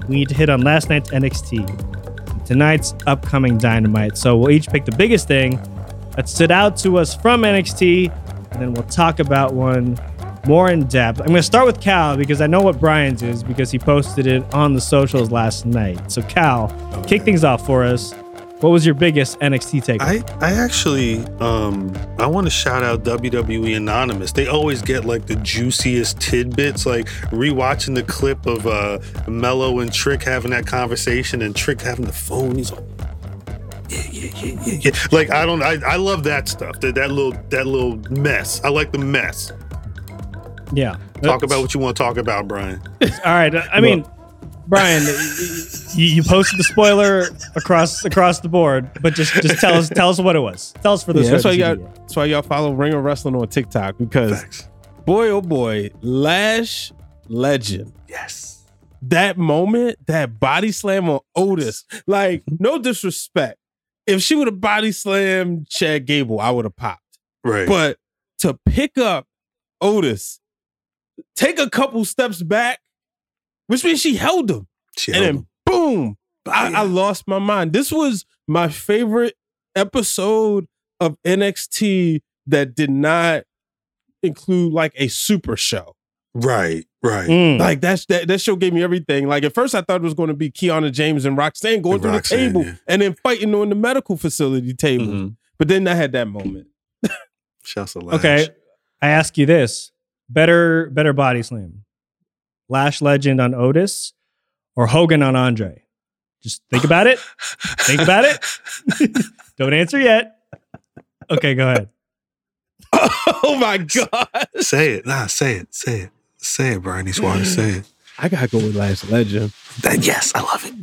we need to hit on last night's NXT, tonight's upcoming Dynamite. So we'll each pick the biggest thing that stood out to us from NXT, and then we'll talk about one more in depth. I'm going to start with Khal because I know what Brian's is because he posted it on the socials last night. So Khal, kick things off for us. What was your biggest NXT take? I, I actually um I want to shout out WWE Anonymous. They always get like the juiciest tidbits. Like rewatching the clip of uh Melo and Trick having that conversation and Trick having the phone. He's like, yeah, yeah, yeah, yeah, yeah. Like I don't, I, I love that stuff. That that little that little mess. I like the mess. Yeah. Talk about what you want to talk about, Brian. All right. I mean, Brian, you, you posted the spoiler across across the board, but just just tell us tell us what it was. Tell us for this. Yeah, that's why y'all. That's why y'all follow Ringer Wrestling on TikTok because, boy, oh boy, Lash Legend. Yes. That moment, that body slam on Otis, like no disrespect. If she would have body slammed Chad Gable, I would have popped. Right. But to pick up Otis, take a couple steps back, which means she held him. She and held then boom, I, I lost my mind. This was my favorite episode of NXT that did not include like a super show. Right, right. Mm. Like that's that that show gave me everything. Like at first I thought it was going to be Kiana James and Roxanne going And through Roxanne, the table yeah. and then fighting on the medical facility table. Mm-hmm. But then I had that moment. Shouts to Lash. Okay. I ask you this: better better body slam, Lash Legend on Otis, or Hogan on Andre? Just think about it. think about it. Don't answer yet. Okay, go ahead. oh my god! Say it. Nah, say it. Say it. Say it, Brian. He's wanting to say it. I gotta go with Lash Legend. That, yes, I love it.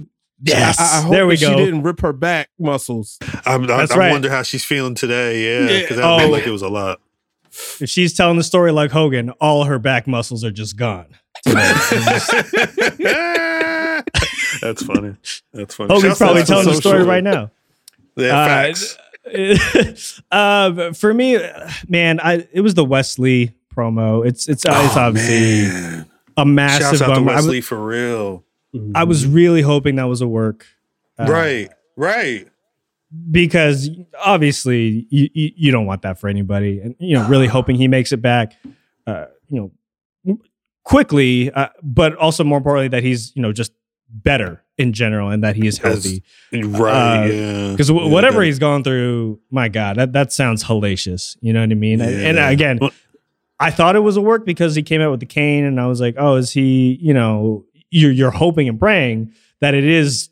Yes. I, I hope there we go. She didn't rip her back muscles. I, I, That's I right. wonder how she's feeling today. Yeah, Yeah. because that Oh. felt like it was a lot. If she's telling the story like Hogan, all her back muscles are just gone. That's funny. That's funny. Hogan's Shouts probably telling the story right now. Yeah, Uh, facts. uh, for me, man, I it was the Wes Lee promo. It's it's, uh, it's Oh, obviously man. a massive Shouts out to bummer. I was, Wes Lee for real. I was really hoping that was a work. uh, right, right. Because obviously you, you you don't want that for anybody, and you know really hoping he makes it back, uh, you know, quickly, uh, but also more importantly that he's you know just better in general and that he is healthy. Right, yeah. Because Yeah, whatever that- he's gone through, my God, that that sounds hellacious. You know what I mean? And- And again. I thought it was a work because he came out with the cane, and I was like, "Oh, is he?" You know, you're you're hoping and praying that it is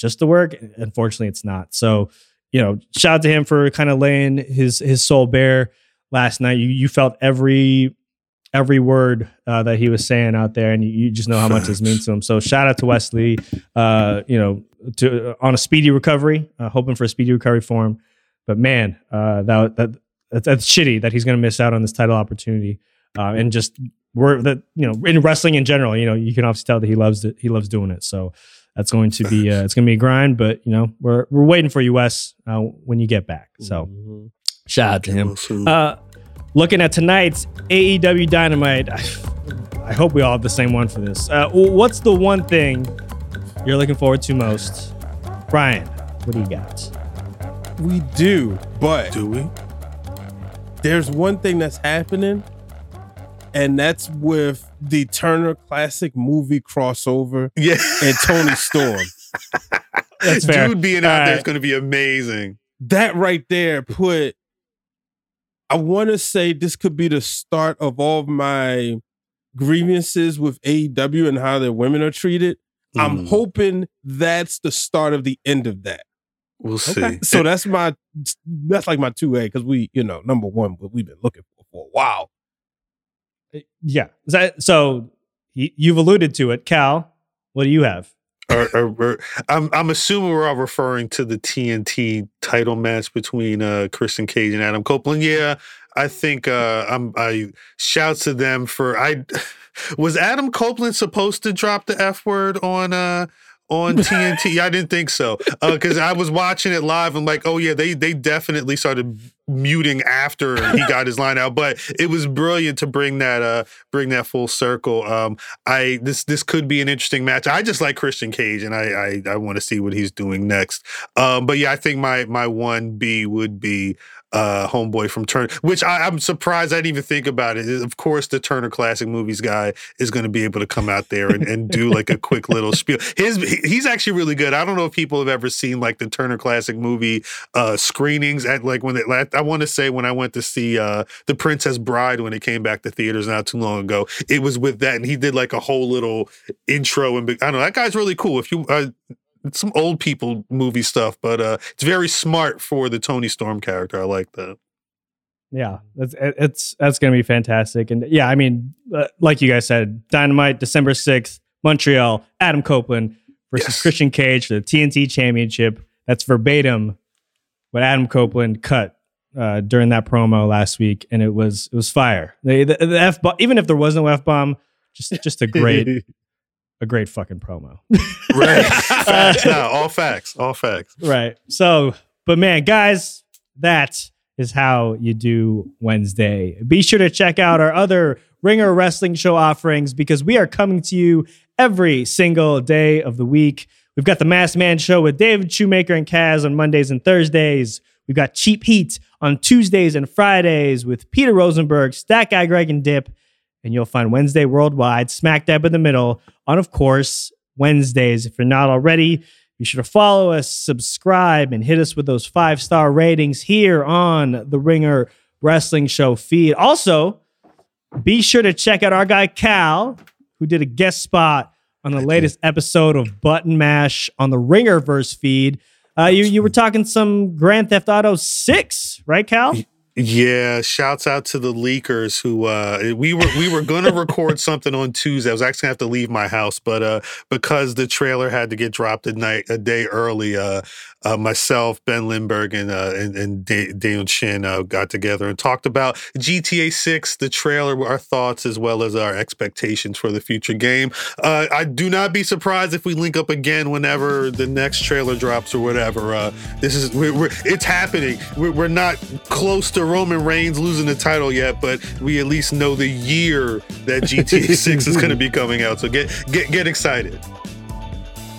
just a work. Unfortunately, it's not. So, you know, shout out to him for kind of laying his his soul bare last night. You you felt every every word uh, that he was saying out there, and you, you just know how much this means to him. So, shout out to Wes Lee. Uh, you know, to on a speedy recovery, uh, hoping for a speedy recovery for him. But man, uh, that that that's, that's shitty that he's going to miss out on this title opportunity. Uh, and just we're that you know in wrestling in general, you know, you can obviously tell that he loves it. He loves doing it. So that's going to be uh, it's going to be a grind. But you know, we're we're waiting for you, Wes, uh, when you get back. So shout out to him. Uh, looking at tonight's AEW Dynamite, I, I hope we all have the same one for this. Uh, what's the one thing you're looking forward to most, Brian? What do you got? We do, but do we? There's one thing that's happening, and that's with the Turner Classic movie crossover. Yeah, and Toni Storm. That's fair. Dude being out All there right. going to be amazing. That right there put. I want to say this could be the start of all of my grievances with AEW and how their women are treated. I'm Mm. hoping that's the start of the end of that. We'll see. So that's my that's like my two A because we you know number one what we've been looking for for a while. Yeah. So you've alluded to it, Khal. What do you have? Or, or- or- I'm I'm assuming we're all referring to the TNT title match between uh Christian Cage and Adam Copeland. Yeah, I think uh I'm I shouts to them for I was Adam Copeland supposed to drop the F word on uh on TNT? I didn't think so. Because I was watching it live. I'm like, oh yeah, they they definitely started muting after he got his line out. But it was brilliant to bring that uh bring that full circle. Um I this this could be an interesting match. I just like Christian Cage and I I, I want to see what he's doing next. Um but yeah, I think my my one B would be uh homeboy from Turner, which I, I'm surprised I didn't even think about it. Of course, the Turner Classic Movies guy is going to be able to come out there and, and do like a quick little spiel. His he's actually really good. I don't know if people have ever seen like the Turner Classic movie uh screenings at like when they like, I want to say when I went to see uh The Princess Bride when it came back to theaters not too long ago. It was with that and he did like a whole little intro and I don't know that guy's really cool. If you uh, some old people movie stuff, but uh, it's very smart for the Toni Storm character. I like that. Yeah, that's it's that's gonna be fantastic. And yeah, I mean, uh, like you guys said, Dynamite, December sixth, Montreal, Adam Copeland versus Yes. Christian Cage for the TNT Championship. That's verbatim what Adam Copeland cut uh, during that promo last week, and it was it was fire. The, the, the f bomb, even if there was no f bomb, just just a great a great fucking promo. Right. facts. No, all facts. All facts. Right. So, but man, guys, that is how you do Wednesday. Be sure to check out our other Ringer Wrestling Show offerings because we are coming to you every single day of the week. We've got the Masked Man Show with David Shoemaker and Kaz on Mondays and Thursdays. We've got Cheap Heat on Tuesdays and Fridays with Peter Rosenberg, Stat Guy Greg and Dip. And you'll find Wednesday Worldwide smack dab in the middle on, of course, Wednesdays. If you're not already, be sure to follow us, subscribe, and hit us with those five star ratings here on the Ringer Wrestling Show feed. Also, be sure to check out our guy Khal, who did a guest spot on the latest episode of Button Mash on the Ringerverse feed. Uh, you you were talking some Grand Theft Auto Six, right, Khal? Yeah, shouts out to the leakers who uh we were we were gonna record something on Tuesday. I was actually gonna have to leave my house, but uh because the trailer had to get dropped a night a day early, uh, uh myself, Ben Lindbergh, and uh and, and Da- Daniel Chin uh, got together and talked about GTA 6, the trailer, our thoughts as well as our expectations for the future game. Uh I do not be surprised if we link up again whenever the next trailer drops or whatever. Uh this is we're, we're it's happening. We're, we're not close to Roman Reigns losing the title yet, but we at least know the year that GTA 6 is going to be coming out. So get get get excited.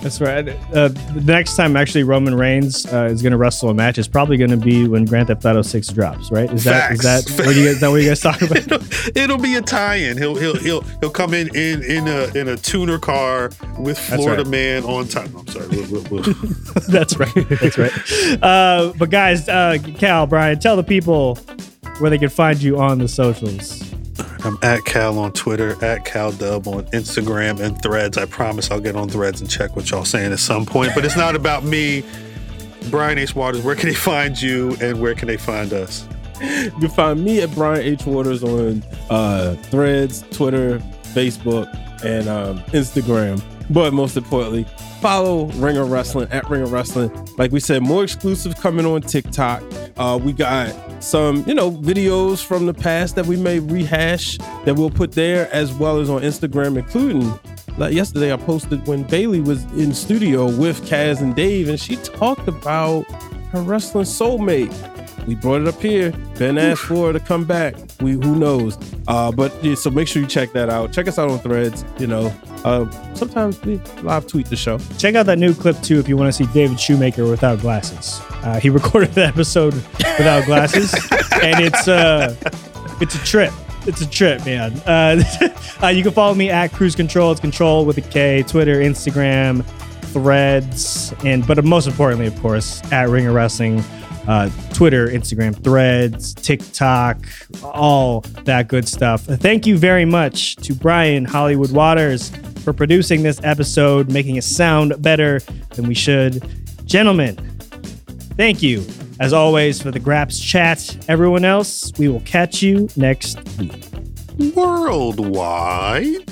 That's right. Uh, the next time, actually, Roman Reigns uh, is going to wrestle a match is probably going to be when Grand Theft Auto Six drops, right? Is that is that what you guys, that what you guys talk about? it'll, it'll be a tie-in. He'll he'll he'll he'll come in in in a in a tuner car with Florida right. Man on top. I'm sorry. We'll- we'll- we'll- That's right. That's right. Uh, but guys, uh, Khal, Brian, tell the people where they can find you on the socials. I'm at Cal on Twitter, at Cal Dub on Instagram and Threads. I promise I'll get on Threads and check what y'all saying at some point. But it's not about me. Brian H. Waters, where can they find you and where can they find us? You can find me at Brian H. Waters on uh, Threads, Twitter, Facebook, and um, Instagram. But most importantly, follow Ringer Wrestling at Ringer Wrestling. Like we said, more exclusive coming on TikTok. Uh, we got some, you know, videos from the past that we may rehash that we'll put there, as well as on Instagram, including like yesterday I posted when Bayley was in studio with Kaz and Dave, and she talked about her wrestling soulmate. We brought it up here. Ben asked for her to come back. We who knows? Uh, but yeah, so make sure you check that out. Check us out on Threads. You know, uh, sometimes we live tweet the show. Check out that new clip too if you want to see David Shoemaker without glasses. Uh, he recorded the episode without glasses, and it's uh, it's a trip. It's a trip, man. Uh, uh, you can follow me at Cruise Control. It's Control with a K. Twitter, Instagram, Threads, and but most importantly, of course, at Ringer Wrestling. Uh, Twitter, Instagram, Threads, TikTok, all that good stuff. Thank you very much to Brian Hollywood Waters for producing this episode, making it sound better than we should. Gentlemen, thank you as always for the Graps chat. Everyone else, we will catch you next week. Worldwide.